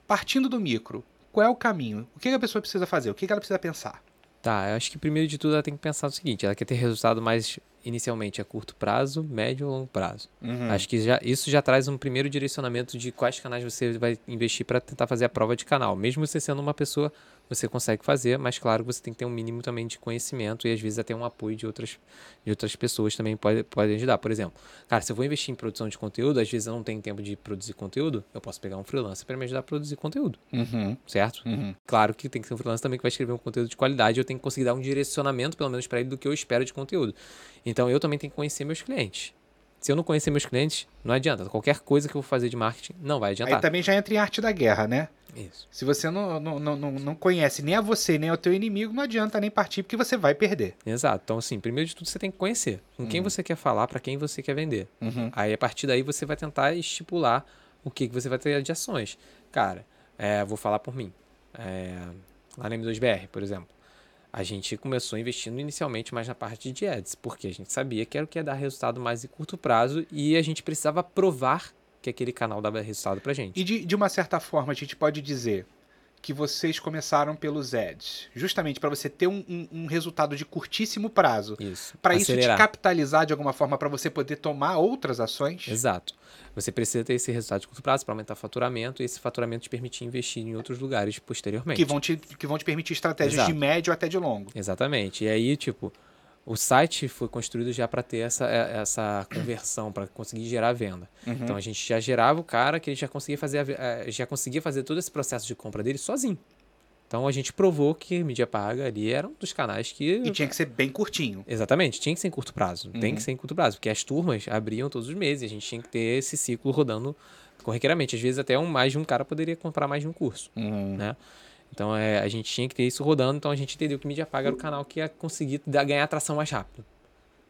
partindo do micro, qual é o caminho? O que a pessoa precisa fazer? O que ela precisa pensar? Tá, eu acho que primeiro de tudo ela tem que pensar o seguinte: ela quer ter resultado mais inicialmente a curto prazo, médio ou longo prazo. Hum. Acho que já, isso já traz um primeiro direcionamento de quais canais você vai investir para tentar fazer a prova de canal. Mesmo você sendo uma pessoa, você consegue fazer, mas claro que você tem que ter um mínimo também de conhecimento e às vezes até um apoio de outras, de outras pessoas também pode, podem ajudar. Por exemplo, cara, se eu vou investir em produção de conteúdo, às vezes eu não tenho tempo de produzir conteúdo, eu posso pegar um freelancer para me ajudar a produzir conteúdo, Uhum, certo? uhum. Claro que tem que ser um freelancer também que vai escrever um conteúdo de qualidade, eu tenho que conseguir dar um direcionamento, pelo menos, para ele do que eu espero de conteúdo. Então eu também tenho que conhecer meus clientes. Se eu não conhecer meus clientes, não adianta. Qualquer coisa que eu vou fazer de marketing não vai Aí adiantar. também já entra em arte da guerra, né? Isso. Se você não, não, não, não conhece nem a você, nem ao teu inimigo, não adianta nem partir, porque você vai perder. Exato. Então, assim, primeiro de tudo você tem que conhecer com quem você quer falar, para quem você quer vender. Uhum. Aí a partir daí você vai tentar estipular o que, que você vai ter de ações. Cara, é, vou falar por mim. É, lá na M2BR, por exemplo. A gente começou investindo inicialmente mais na parte de ads, porque a gente sabia que era o que ia dar resultado mais em curto prazo e a gente precisava provar que aquele canal dava resultado pra gente. E de, de uma certa forma, a gente pode dizer que vocês começaram pelos ads, justamente para você ter um, um- um resultado de curtíssimo prazo. Isso. Para isso te capitalizar de alguma forma, para você poder tomar outras ações. Exato. Você precisa ter esse resultado de curto prazo para aumentar o faturamento e esse faturamento te permitir investir em outros lugares posteriormente. Que vão, te, que vão te permitir estratégias Exato. de médio até de longo. Exatamente. E aí, tipo, o site foi construído já para ter essa, é- essa conversão, para conseguir gerar venda. Uhum. Então a gente já gerava o cara que ele já conseguia fazer, a eh, já conseguia fazer todo esse processo de compra dele sozinho. Então a gente provou que mídia paga ali era um dos canais que. E tinha que ser bem curtinho. Exatamente, tinha que ser em curto prazo. Tem Uhum. que ser em curto prazo, porque as turmas abriam todos os meses, a gente tinha que ter esse ciclo rodando corriqueiramente. Às vezes até um, mais de um cara poderia comprar mais de um curso. Uhum. né? Então é, a gente tinha que ter isso rodando, então a gente entendeu que mídia paga era o canal que ia conseguir dar- ganhar atração mais rápido.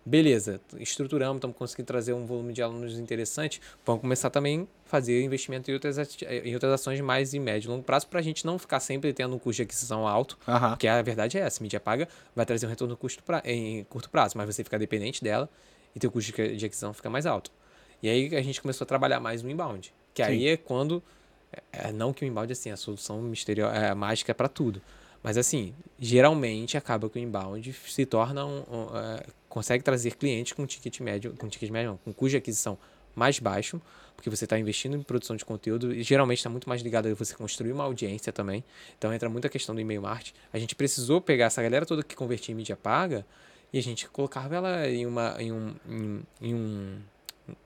Beleza, estruturamos, estamos conseguindo trazer um volume de alunos interessante. Vamos começar também a fazer investimento em outras, em outras ações mais em médio e longo prazo para a gente não ficar sempre tendo um custo de aquisição alto, Aham. porque a verdade é essa: mídia paga vai trazer um retorno custo pra, em curto prazo, mas você fica dependente dela e teu custo de de aquisição fica mais alto. E aí a gente começou a trabalhar mais no inbound, que Sim. aí é quando é, não que o inbound assim, a solução misteriosa, é, mágica para tudo. Mas assim, geralmente acaba que o inbound se torna um, um, é, consegue trazer clientes com ticket médio, com ticket médio, não, com de aquisição mais baixo, porque você está investindo em produção de conteúdo e geralmente está muito mais ligado a você construir uma audiência também. Então entra muita questão do e-mail marketing. A gente precisou pegar essa galera toda que convertia em mídia paga e a gente colocava ela em uma em um, em, em um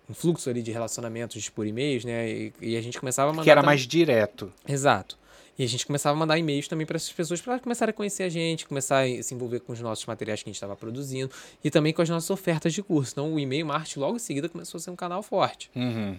um fluxo ali de relacionamentos por e-mails, né? E, e a gente começava a mandar Que era também- mais direto. Exato. E a gente começava a mandar e-mails também para essas pessoas para começarem a conhecer a gente, começar a se envolver com os nossos materiais que a gente estava produzindo e também com as nossas ofertas de curso. Então, o e-mail marketing logo em seguida começou a ser um canal forte. Uhum.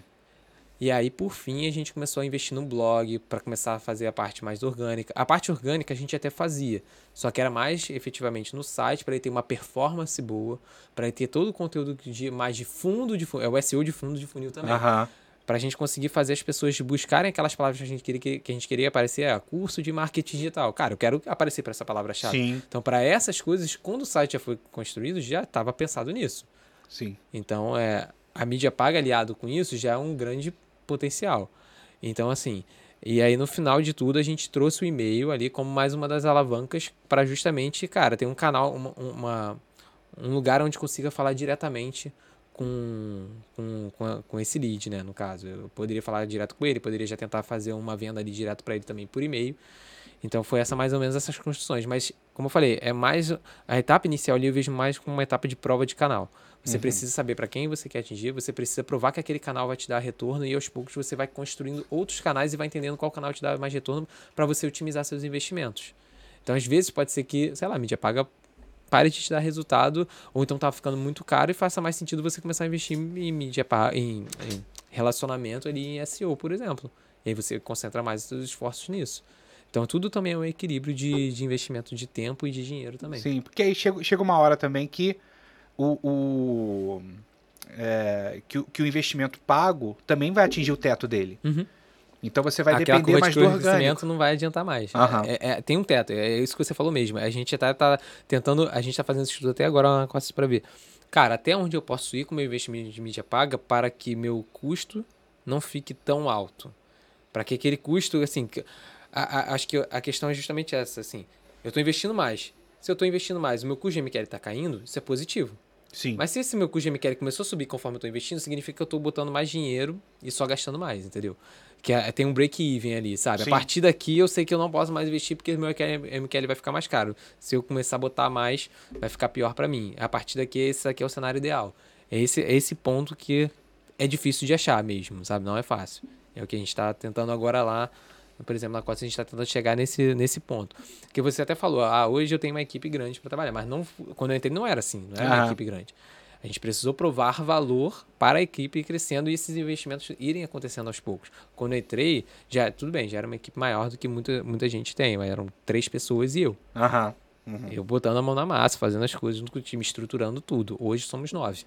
E aí, por fim, a gente começou a investir no blog para começar a fazer a parte mais orgânica. A parte orgânica a gente até fazia, só que era mais efetivamente no site para ele ter uma performance boa, para ele ter todo o conteúdo de mais de fundo de funil, é o SEO de fundo de funil também. Aham. Para a gente conseguir fazer as pessoas buscarem aquelas palavras que a gente queria, que, a gente queria aparecer, é curso de marketing digital. Cara, eu quero aparecer para essa palavra-chave. Então, para essas coisas, quando o site já foi construído, já estava pensado nisso. sim. Então, é, a mídia paga aliado com isso já é um grande potencial. Então, assim, e aí no final de tudo a gente trouxe o e-mail ali como mais uma das alavancas para justamente, cara, ter um canal, uma, uma- um lugar onde consiga falar diretamente com, com, com, a- com esse lead, né? No caso, eu poderia falar direto com ele, poderia já tentar fazer uma venda ali direto para ele também por e-mail. Então foi essa mais ou menos essas construções. Mas, como eu falei, é mais. A etapa inicial ali eu vejo mais como uma etapa de prova de canal. Você precisa saber para quem você quer atingir, você precisa provar que aquele canal vai te dar retorno e aos poucos você vai construindo outros canais e vai entendendo qual canal te dá mais retorno para você otimizar seus investimentos. Então, às vezes, pode ser que, sei lá, a mídia paga pare de te dar resultado, ou então tá ficando muito caro e faça mais sentido você começar a investir em mídia, em, em relacionamento ali em SEO, por exemplo. E aí você concentra mais os seus esforços nisso. Então tudo também é um equilíbrio de, de investimento de tempo e de dinheiro também. Sim, porque aí chega, chega uma hora também que o, o, é, que, o- que o investimento pago também vai atingir o teto dele. Uhum. Então você vai Aquela depender mais do orgânico. crescimento não vai adiantar mais. Aham. É- é- tem um teto, é isso que você falou mesmo. A gente tá, tá tentando, a gente tá fazendo esse estudo até agora com para ver. Cara, até onde eu posso ir com o meu investimento de mídia paga para que meu custo não fique tão alto? Para que aquele custo, assim, a- a- acho que a questão é justamente essa, assim. Eu tô investindo mais. Se eu tô investindo mais, o meu custo de MQL tá caindo, isso é positivo. Sim. Mas se esse meu custo de MQL começou a subir conforme eu tô investindo, significa que eu tô botando mais dinheiro e só gastando mais, entendeu? Que é- tem um break-even ali, sabe? Sim. A partir daqui eu sei que eu não posso mais investir porque o meu MQL vai ficar mais caro. Se eu começar a botar mais, vai ficar pior para mim. A partir daqui, esse aqui é o cenário ideal. É esse, é esse ponto que é difícil de achar mesmo, sabe? Não é fácil. É o que a gente tá tentando agora lá. Por exemplo, na Costa a gente está tentando chegar nesse, nesse ponto. Que você até falou, ah, hoje eu tenho uma equipe grande para trabalhar, mas não, quando eu entrei não era assim, não era uma equipe grande. A gente precisou provar valor para a equipe ir crescendo e esses investimentos irem acontecendo aos poucos. Quando eu entrei, já tudo bem, já era uma equipe maior do que muita, muita gente tem, mas eram três pessoas e eu. Aham. Uhum. Eu botando a mão na massa, fazendo as coisas junto com o time, estruturando tudo. Hoje somos nove.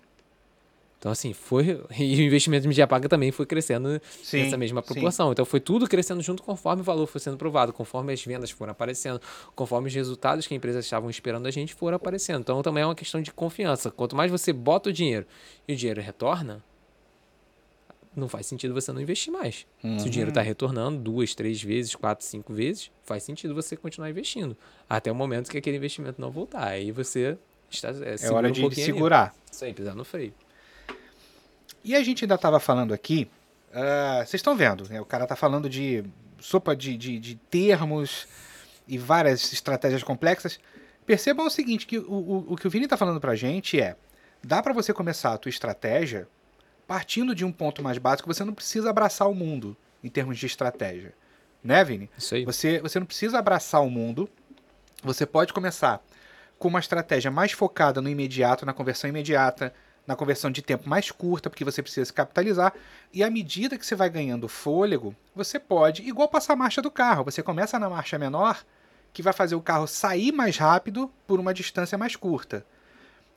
Então, assim, foi. E o investimento de mídia paga também foi crescendo Sim, nessa mesma sim. proporção. Então, foi tudo crescendo junto conforme o valor foi sendo provado, conforme as vendas foram aparecendo, conforme os resultados que a empresa estavam esperando a gente foram aparecendo. Então, também é uma questão de confiança. Quanto mais você bota o dinheiro e o dinheiro retorna, não faz sentido você não investir mais. Se o dinheiro está retornando duas, três vezes, quatro, cinco vezes, faz sentido você continuar investindo. Até o momento que aquele investimento não voltar. Aí você está. É, É hora de segurar. Isso aí, pisar no freio. E a gente ainda estava falando aqui, ah, vocês estão vendo, né? o cara tá falando de sopa de, de, de termos e várias estratégias complexas. Percebam o seguinte, que o, o, o que o Vini tá falando pra gente é, dá para você começar a tua estratégia partindo de um ponto mais básico, você não precisa abraçar o mundo em termos de estratégia. Né, Vini? Isso aí. Você, você não precisa abraçar o mundo. Você pode começar com uma estratégia mais focada no imediato, na conversão imediata, na conversão de tempo mais curta, porque você precisa se capitalizar. E à medida que você vai ganhando fôlego, você pode, igual passar a marcha do carro, você começa na marcha menor, que vai fazer o carro sair mais rápido por uma distância mais curta.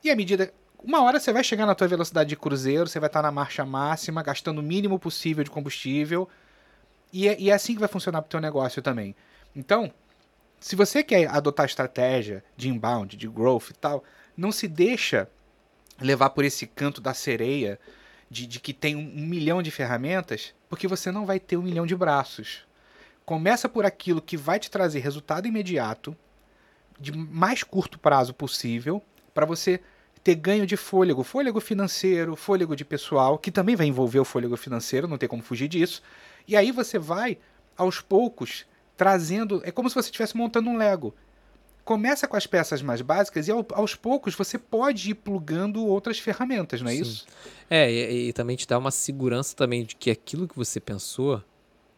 E à medida. Uma hora você vai chegar na tua velocidade de cruzeiro, você vai estar na marcha máxima, gastando o mínimo possível de combustível. E é, e é assim que vai funcionar para o teu negócio também. Então, se você quer adotar estratégia de inbound, de growth e tal, não se deixa levar por esse canto da sereia de, de que tem um, milhão de ferramentas, porque você não vai ter um milhão de braços. Começa por aquilo que vai te trazer resultado imediato, de mais curto prazo possível, para você ter ganho de fôlego, fôlego financeiro, fôlego de pessoal, que também vai envolver o fôlego financeiro, não tem como fugir disso. E aí você vai, aos poucos, trazendo. É como se você estivesse montando um Lego. Começa com as peças mais básicas e ao- aos poucos você pode ir plugando outras ferramentas, não é Sim. isso? É, e, e também te dá uma segurança também de que aquilo que você pensou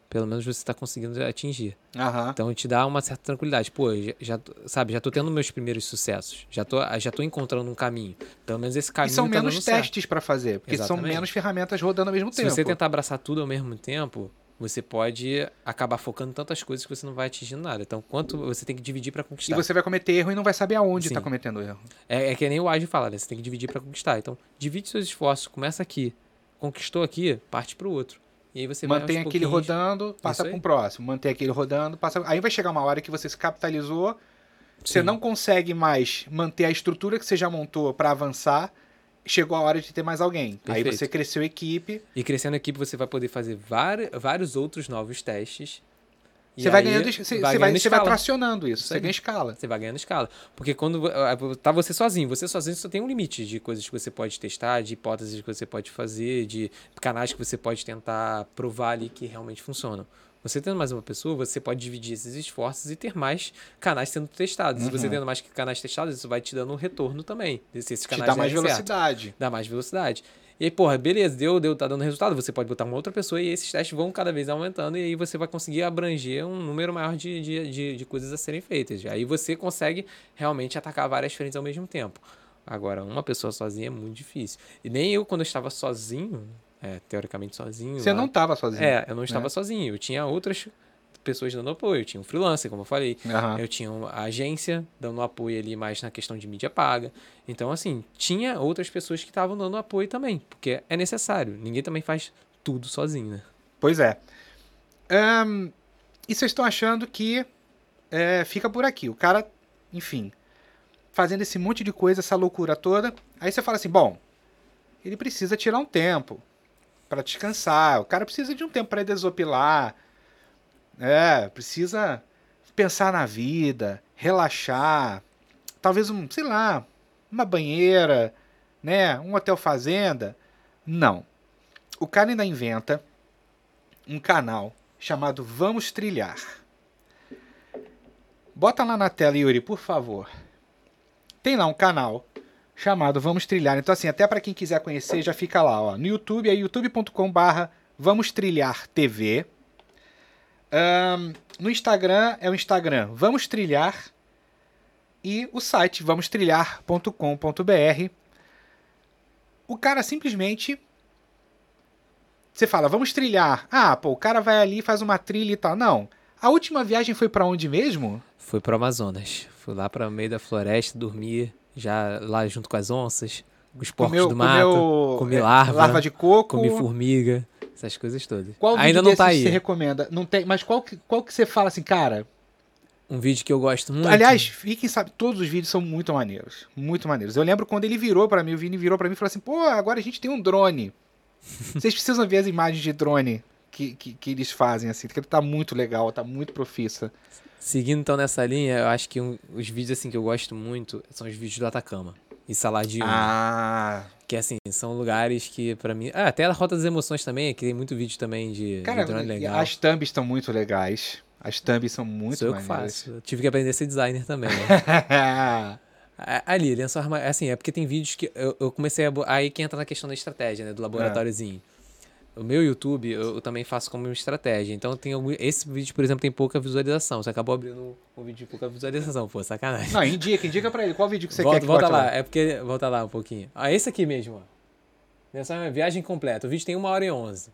pelo menos você está conseguindo atingir. Aham. Então te dá uma certa tranquilidade. Pô, já, já sabe, já tô tendo meus primeiros sucessos. Já tô, já tô encontrando um caminho. Pelo menos esse E caminho são tá menos testes pra fazer, porque são Exatamente. menos ferramentas rodando ao mesmo Se tempo. você tentar abraçar tudo ao mesmo tempo, você pode acabar focando em tantas coisas que você não vai atingindo nada. Então, quanto você tem que dividir para E conquistar. você vai cometer erro e não vai saber aonde Sim. tá cometendo erro. É, é que nem o Age fala, né? Você tem que dividir para conquistar. Então, divide seus esforços, começa aqui, conquistou aqui, parte para o outro. E aí você Mantém aquele pouquinhos- rodando, passa para um próximo. Mantém aquele rodando, passa. Aí vai chegar uma hora que você se capitalizou, você Sim. não consegue mais manter a estrutura que você já montou para avançar. Chegou a hora de ter mais alguém. Aí Perfeito. você cresceu a equipe, E crescendo a equipe, você vai poder fazer vários outros novos testes. Você vai aí ganhando, você, você vai você vai tracionando isso, Isso você aí. ganha escala. Você vai ganhando escala. Porque quando ah, tá você sozinho, você sozinho só tem um limite de coisas que você pode testar, de hipóteses que você pode fazer, de canais que você pode tentar provar ali que realmente funcionam. Você tendo mais uma pessoa, você pode dividir esses esforços e ter mais canais sendo testados. Se você Uhum. tendo mais canais testados, isso vai te dando um retorno também. Se esses Te canais dá mais derem certo. velocidade. Dá mais velocidade. E aí, porra, beleza, deu, deu, tá dando resultado. Você pode botar uma outra pessoa e esses testes vão cada vez aumentando e aí você vai conseguir abranger um número maior de, de, de, de coisas a serem feitas. Aí você consegue realmente atacar várias frentes ao mesmo tempo. Agora, uma pessoa sozinha é muito difícil. E nem eu, quando eu estava sozinho, é, teoricamente sozinho. Você lá- não tava sozinho. É, eu não estava né? sozinho. Eu tinha outras pessoas dando apoio. Eu tinha um freelancer, como eu falei. Aham. Eu tinha uma agência dando apoio ali mais na questão de mídia paga. Então, assim, tinha outras pessoas que estavam dando apoio também, porque é necessário. Ninguém também faz tudo sozinho, né? Pois é. Ahn, e vocês estão achando que é, fica por aqui. O cara, enfim, fazendo esse monte de coisa, essa loucura toda. Aí você fala assim: bom, ele precisa tirar um tempo para descansar. O cara precisa de um tempo para desopilar. É, precisa pensar na vida, relaxar. Talvez um, sei lá, uma banheira, né? Um hotel fazenda. Não. O cara ainda inventa um canal chamado Vamos Trilhar. Bota lá na tela, Yuri, por favor. Tem lá um canal chamado Vamos Trilhar. Então, assim, até para quem quiser conhecer, já fica lá, ó. No YouTube é youtube.com/barra Vamos Trilhar TV. Ahn, no Instagram é o Instagram Vamos Trilhar. E o site vamostrilhar.com.br. O cara simplesmente você fala, vamos trilhar. Ah, pô, o cara vai ali, faz uma trilha e tal. Não. A última viagem foi pra onde mesmo? Fui pro Amazonas. Fui lá para meio da floresta, dormir já lá junto com as onças, os porcos Comeu- do mato, comeu, comi é, larva, larva de coco. comi formiga, essas coisas todas. Qual Ainda vídeo não tá aí. você recomenda? Não tem, mas qual que, qual que você fala assim, cara? Um vídeo que eu gosto muito. Aliás, fiquem sabe, todos os vídeos são muito maneiros, muito maneiros. Eu lembro quando ele virou pra mim, o Vini virou pra mim e falou assim: "Pô, agora a gente tem um drone. Vocês precisam ver as imagens de drone que, que, que eles fazem assim, porque tá muito legal, tá muito profissa. Seguindo então nessa linha, eu acho que um- os vídeos assim que eu gosto muito são os vídeos do Atacama e Saladinho. Ah, Que assim, são lugares que pra mim. Ah, até a Rota das Emoções também, que tem muito vídeo também de, cara, de drone legal. as thumbs estão muito legais. As thumbs são muito Sou eu que faço. Eu tive que aprender a ser designer também. Né? Ali, lençol arma... Assim, é porque tem vídeos que eu, eu comecei a. Aí que entra na questão da estratégia, né? Do laboratóriozinho. O meu YouTube eu, eu também faço como estratégia. Então tem algum... esse vídeo, por exemplo, tem pouca visualização. Você acabou abrindo um vídeo de pouca visualização, pô, sacanagem. Não, indica, indica pra ele qual vídeo que você volta quer que volta bote lá. é porque. Volta lá um pouquinho. Ah, esse aqui mesmo, ó. Lençol arma- viagem completa. O vídeo tem uma hora e onze.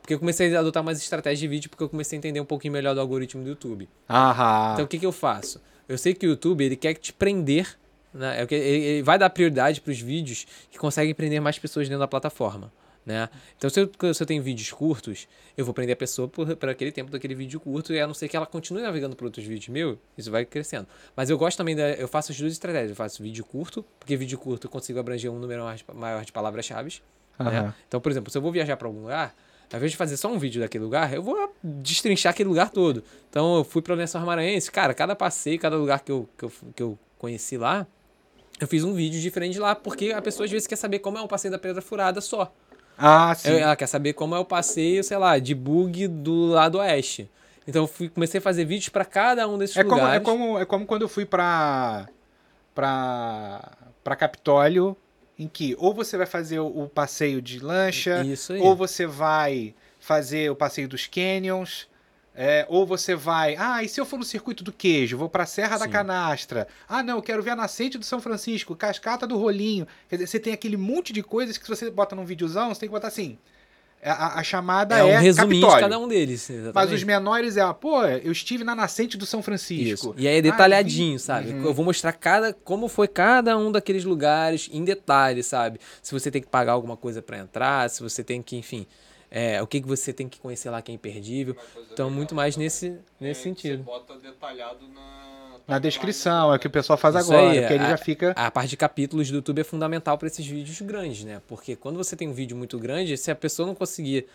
Porque eu comecei a adotar mais estratégia de vídeo porque eu comecei a entender um pouquinho melhor do algoritmo do YouTube. Aham. Então o que, que eu faço? Eu sei que o YouTube ele quer te prender, né? É ele vai dar prioridade para os vídeos que conseguem prender mais pessoas dentro da plataforma. Né? Então, se eu, se eu tenho vídeos curtos, eu vou prender a pessoa por, por aquele tempo daquele vídeo curto, e a não ser que ela continue navegando por outros vídeos meu, isso vai crescendo. Mas eu gosto também da. Eu faço as duas estratégias. Eu faço vídeo curto, porque vídeo curto eu consigo abranger um número maior de palavras-chave. né? Aham. Então, por exemplo, se eu vou viajar para algum lugar, ao invés de fazer só um vídeo daquele lugar, eu vou destrinchar aquele lugar todo. Então, eu fui para o Lençol Maranhense, cara, cada passeio, cada lugar que eu, que, eu, que eu conheci lá, eu fiz um vídeo diferente lá, porque a pessoa às vezes quer saber como é um passeio da Pedra Furada só. Ah, sim. Eu- ela quer saber como é o passeio, sei lá, de bug do lado oeste. Então, eu fui, comecei a fazer vídeos para cada um desses É como, é, lugares. como, é como quando eu fui pra, pra, pra Capitólio, em que ou você vai fazer o, passeio de lancha, ou você vai fazer o passeio dos canyons, É, ou você vai, ah, e se eu for no circuito do queijo, vou pra Serra da Sim. Canastra. Ah, não, eu quero ver a nascente do São Francisco, cascata do Rolinho. Quer dizer, você tem aquele monte de coisas que se você bota num videozão, você tem que botar assim. A, a- a chamada É é, um resuminho de cada um deles. Mas exatamente. os menores é, ah, pô, eu estive na nascente do São Francisco. Isso. E aí é Ah, detalhadinho, vi- sabe? Uhum. Eu vou mostrar cada como foi cada um daqueles lugares em detalhes, sabe? Se você tem que pagar alguma coisa pra entrar, se você tem que, enfim, é, o que, que você tem que conhecer lá que é imperdível. Então, muito mais nesse, nesse É, sentido. Você bota detalhado na. Na descrição, é o que o pessoal faz Isso agora, aí, porque ele a- já fica. A parte de capítulos do YouTube é fundamental para esses vídeos grandes, né? Porque quando você tem um vídeo muito grande, se a pessoa não conseguir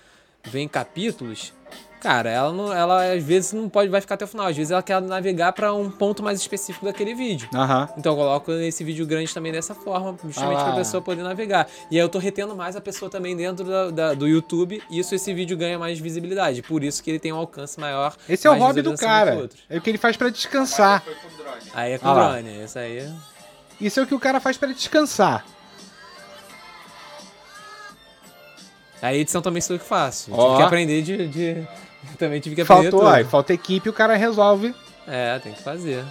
ver em capítulos, cara, ela não, ela às vezes não pode vai ficar até o final. Às vezes ela quer navegar para um ponto mais específico daquele vídeo. Aham. Então eu coloco esse vídeo grande também dessa forma, justamente Ah para a pessoa poder navegar. E aí eu tô retendo mais a pessoa também dentro da- da- do YouTube, e isso esse vídeo ganha mais visibilidade. Por isso que ele tem um alcance maior. Esse é o hobby do cara. É o que ele faz pra descansar. Aí é com Ah drone, isso aí. Isso é o que o cara faz pra descansar. A edição também sou eu que faço. Ó. Tive que aprender de, de- Também tive que aprender Faltou, tudo. aí, falta equipe e o cara resolve. É, tem que fazer.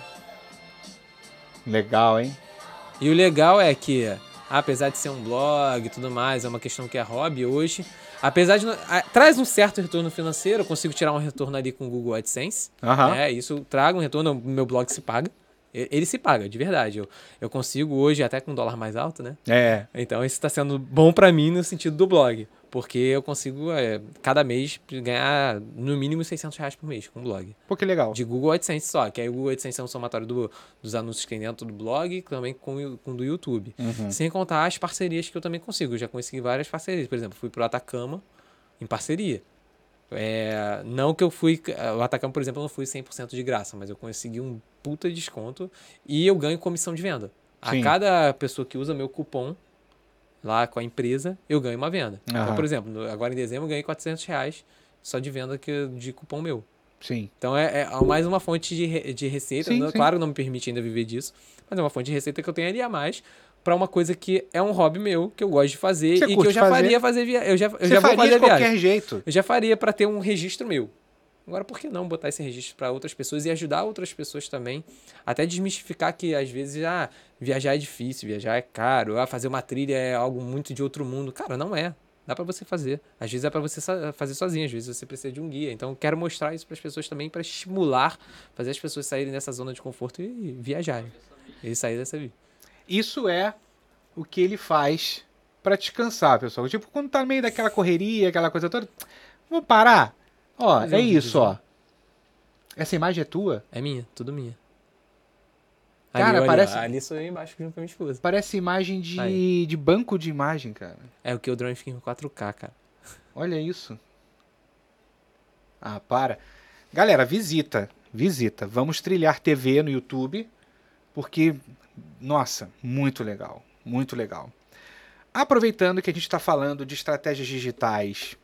Legal, hein? E o legal é que, apesar de ser um blog e tudo mais, é uma questão que é hobby hoje. Apesar de. a- traz um certo retorno financeiro, eu consigo tirar um retorno ali com o Google AdSense. Aham. É, isso traga um retorno, o meu blog se paga. Ele se paga, de verdade. Eu, eu consigo hoje, até com um dólar mais alto, né? É. Então isso está sendo bom para mim no sentido do blog. Porque eu consigo, é, cada mês, ganhar no mínimo 600 reais por mês com o blog. Pô, que legal. De Google AdSense só, que aí o Google AdSense é um somatório do- dos anúncios que tem dentro do blog, também com, o- com do YouTube. Uhum. Sem contar as parcerias que eu também consigo. Eu já consegui várias parcerias. Por exemplo, fui pro Atacama em parceria. É, não que eu fui. O Atacama, por exemplo, eu não fui 100% de graça, mas eu consegui um puta desconto e eu ganho comissão de venda. A Sim. cada pessoa que usa meu cupom lá com a empresa, eu ganho uma venda. Aham. Então, por exemplo, agora em dezembro eu ganhei 400 reais só de venda que, de cupom meu. Sim. Então é, é mais uma fonte de, de receita. Sim, Não- sim. Claro, não me permite ainda viver disso, mas é uma fonte de receita que eu tenho ali a mais para uma coisa que é um hobby meu, que eu gosto de fazer Você e que eu já fazer? faria fazer via... Eu já, eu Você já vou faria fazer de a viagem. qualquer jeito. Eu já faria para ter um registro meu. Agora, por que não botar esse registro para outras pessoas e ajudar outras pessoas também? Até desmistificar que às vezes ah, viajar é difícil, viajar é caro, ah, fazer uma trilha é algo muito de outro mundo. Cara, não é. Dá para você fazer. Às vezes é para você fazer sozinho, às vezes você precisa de um guia. Então, eu quero mostrar isso para as pessoas também para estimular, fazer as pessoas saírem dessa zona de conforto e viajarem. E sair dessa vida. Isso é o que ele faz pra descansar, pessoal. Tipo, quando tá no meio daquela correria, aquela coisa toda. Vou parar. Ó, Fazer é um isso, ó. Essa imagem é tua? É minha, tudo minha. Cara, olha, parece- Ali sou eu embaixo junto com a minha esposa. Parece imagem de, Aí. de banco de imagem, cara. É o que o drone fica em 4K, cara. Olha isso. Ah, para. Galera, visita. Visita. Vamos trilhar TV no YouTube. Porque, nossa, muito legal. Muito legal. Aproveitando que a gente está falando de estratégias digitais,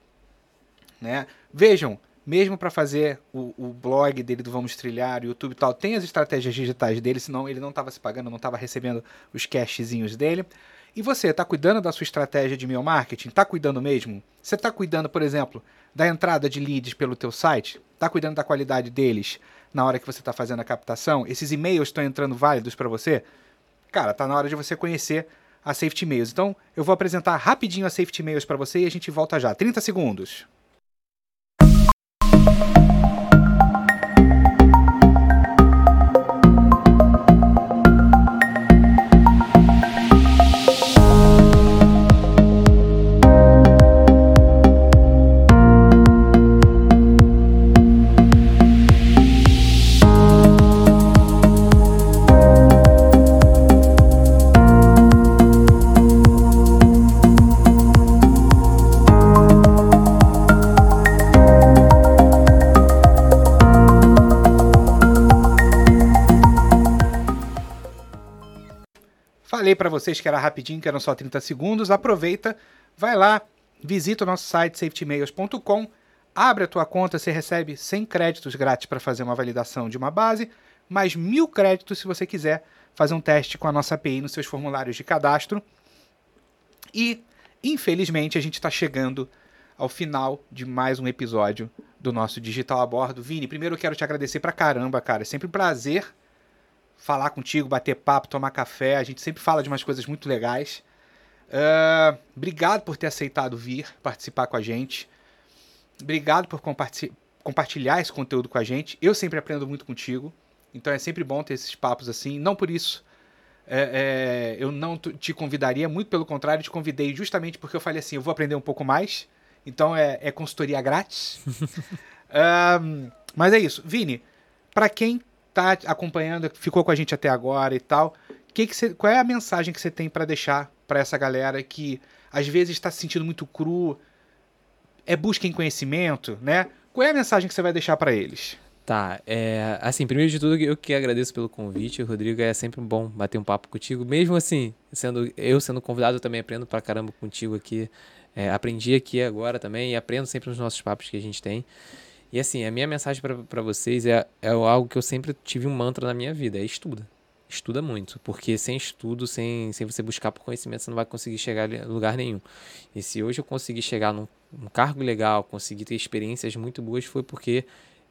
né? Vejam, mesmo para fazer o, o blog dele do Vamos Trilhar, o YouTube e tal, tem as estratégias digitais dele, senão ele não estava se pagando, não estava recebendo os cashzinhos dele. E você, está cuidando da sua estratégia de e-mail marketing? Está cuidando mesmo? Você está cuidando, por exemplo, da entrada de leads pelo teu site? Está cuidando da qualidade deles na hora que você está fazendo a captação? Esses e-mails estão entrando válidos para você? Cara, tá na hora de você conhecer a Safety Mails. Então, eu vou apresentar rapidinho a Safety Mails para você e a gente volta já. 30 segundos. Falei para vocês que era rapidinho, que eram só 30 segundos. Aproveita, vai lá, visita o nosso site safetymails.com, abre a tua conta, você recebe 100 créditos grátis para fazer uma validação de uma base, mais mil créditos se você quiser fazer um teste com a nossa API nos seus formulários de cadastro. E, infelizmente, a gente está chegando ao final de mais um episódio do nosso Digital a Bordo. Vini, primeiro eu quero te agradecer pra caramba, cara. É sempre um prazer falar contigo, bater papo, tomar café. A gente sempre fala de umas coisas muito legais. Uh, obrigado por ter aceitado vir participar com a gente. Obrigado por compartilhar esse conteúdo com a gente. Eu sempre aprendo muito contigo. Então é sempre bom ter esses papos assim. Não por isso é, é, eu não te convidaria, muito pelo contrário, te convidei justamente porque eu falei assim: eu vou aprender um pouco mais. Então é, é consultoria grátis. um, mas é isso. Vini, para quem tá acompanhando, ficou com a gente até agora e tal, que que qual é a mensagem que você tem para deixar para essa galera que às vezes está se sentindo muito cru, é busca em conhecimento, né? Qual é a mensagem que você vai deixar para eles? Tá, é, assim, primeiro de tudo, eu que agradeço pelo convite, Rodrigo, é sempre bom bater um papo contigo, mesmo assim, sendo eu sendo convidado, eu também aprendo pra caramba contigo aqui, é, aprendi aqui agora também e aprendo sempre nos nossos papos que a gente tem. E assim, a minha mensagem para vocês é, é algo que eu sempre tive um mantra na minha vida, é estuda. Estuda muito, porque sem estudo, sem, sem você buscar por conhecimento, você não vai conseguir chegar a lugar nenhum. E se hoje eu consegui chegar num, num cargo legal, consegui ter experiências muito boas, foi porque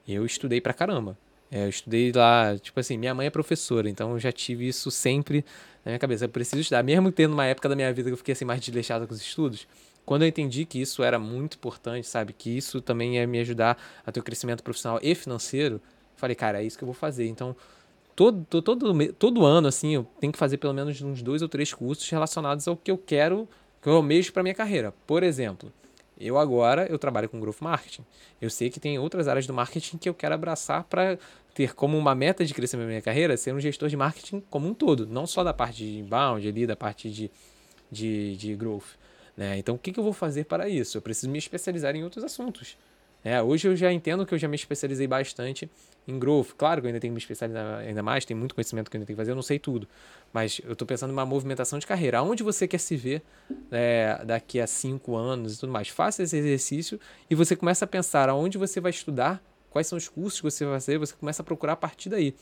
eu estudei pra caramba. É, eu estudei lá, tipo assim, minha mãe é professora, então eu já tive isso sempre na minha cabeça. Eu preciso estudar, mesmo tendo uma época da minha vida que eu fiquei assim mais desleixado com os estudos. Quando eu entendi que isso era muito importante, sabe, que isso também ia me ajudar a ter o um crescimento profissional e financeiro, falei, cara, é isso que eu vou fazer. Então, todo, todo, todo ano, assim, eu tenho que fazer pelo menos uns dois ou três cursos relacionados ao que eu quero, que eu almejo para minha carreira. Por exemplo, eu agora eu trabalho com growth marketing. Eu sei que tem outras áreas do marketing que eu quero abraçar para ter como uma meta de crescimento da minha carreira ser um gestor de marketing como um todo, não só da parte de inbound ali, da parte de, de, de growth. Né? Então, o que, que eu vou fazer para isso? Eu preciso me especializar em outros assuntos. É, hoje eu já entendo que eu já me especializei bastante em growth. Claro que eu ainda tenho que me especializar ainda mais, tem muito conhecimento que eu ainda tenho que fazer, eu não sei tudo. Mas eu estou pensando em uma movimentação de carreira. Aonde você quer se ver é, daqui a cinco anos e tudo mais? Faça esse exercício e você começa a pensar aonde você vai estudar, quais são os cursos que você vai fazer, você começa a procurar a partir daí.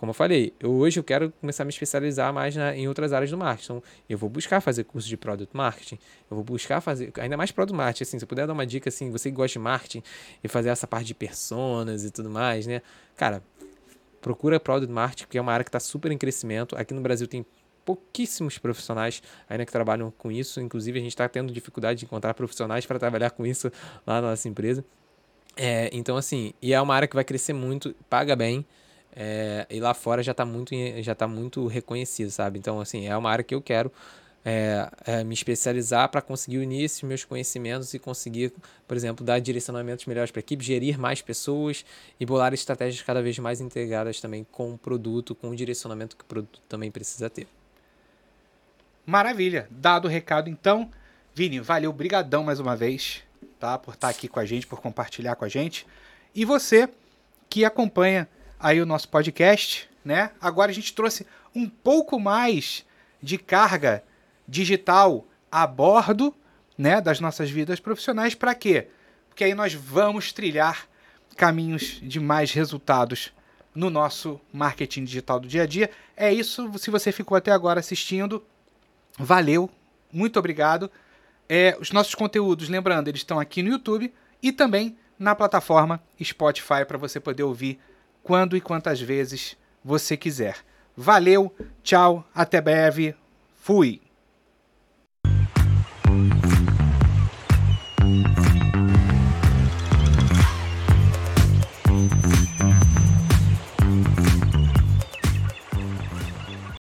Como eu falei, eu, hoje eu quero começar a me especializar mais na, em outras áreas do marketing. Então, eu vou buscar fazer curso de Product Marketing, eu vou buscar fazer, ainda mais Product Marketing, assim, se eu puder dar uma dica, assim, você que gosta de marketing e fazer essa parte de personas e tudo mais, né? Cara, procura Product Marketing, que é uma área que está super em crescimento. Aqui no Brasil tem pouquíssimos profissionais ainda que trabalham com isso. Inclusive, a gente está tendo dificuldade de encontrar profissionais para trabalhar com isso lá na nossa empresa. É, então, assim, e é uma área que vai crescer muito, paga bem. É, e lá fora já está muito, já tá muito reconhecido, sabe? Então, assim, é uma área que eu quero é, é, me especializar para conseguir unir esses meus conhecimentos e conseguir, por exemplo, dar direcionamentos melhores para a equipe, gerir mais pessoas e bolar estratégias cada vez mais integradas também com o produto, com o direcionamento que o produto também precisa ter. Maravilha. Dado o recado, então, Vini, valeu, brigadão mais uma vez, tá? Por estar aqui com a gente, por compartilhar com a gente. E você que acompanha aí o nosso podcast, né? Agora a gente trouxe um pouco mais de carga digital a bordo, né, das nossas vidas profissionais para quê? Porque aí nós vamos trilhar caminhos de mais resultados no nosso marketing digital do dia a dia. É isso. Se você ficou até agora assistindo, valeu, muito obrigado. É, os nossos conteúdos, lembrando, eles estão aqui no YouTube e também na plataforma Spotify para você poder ouvir quando e quantas vezes você quiser. Valeu, tchau, até breve, fui!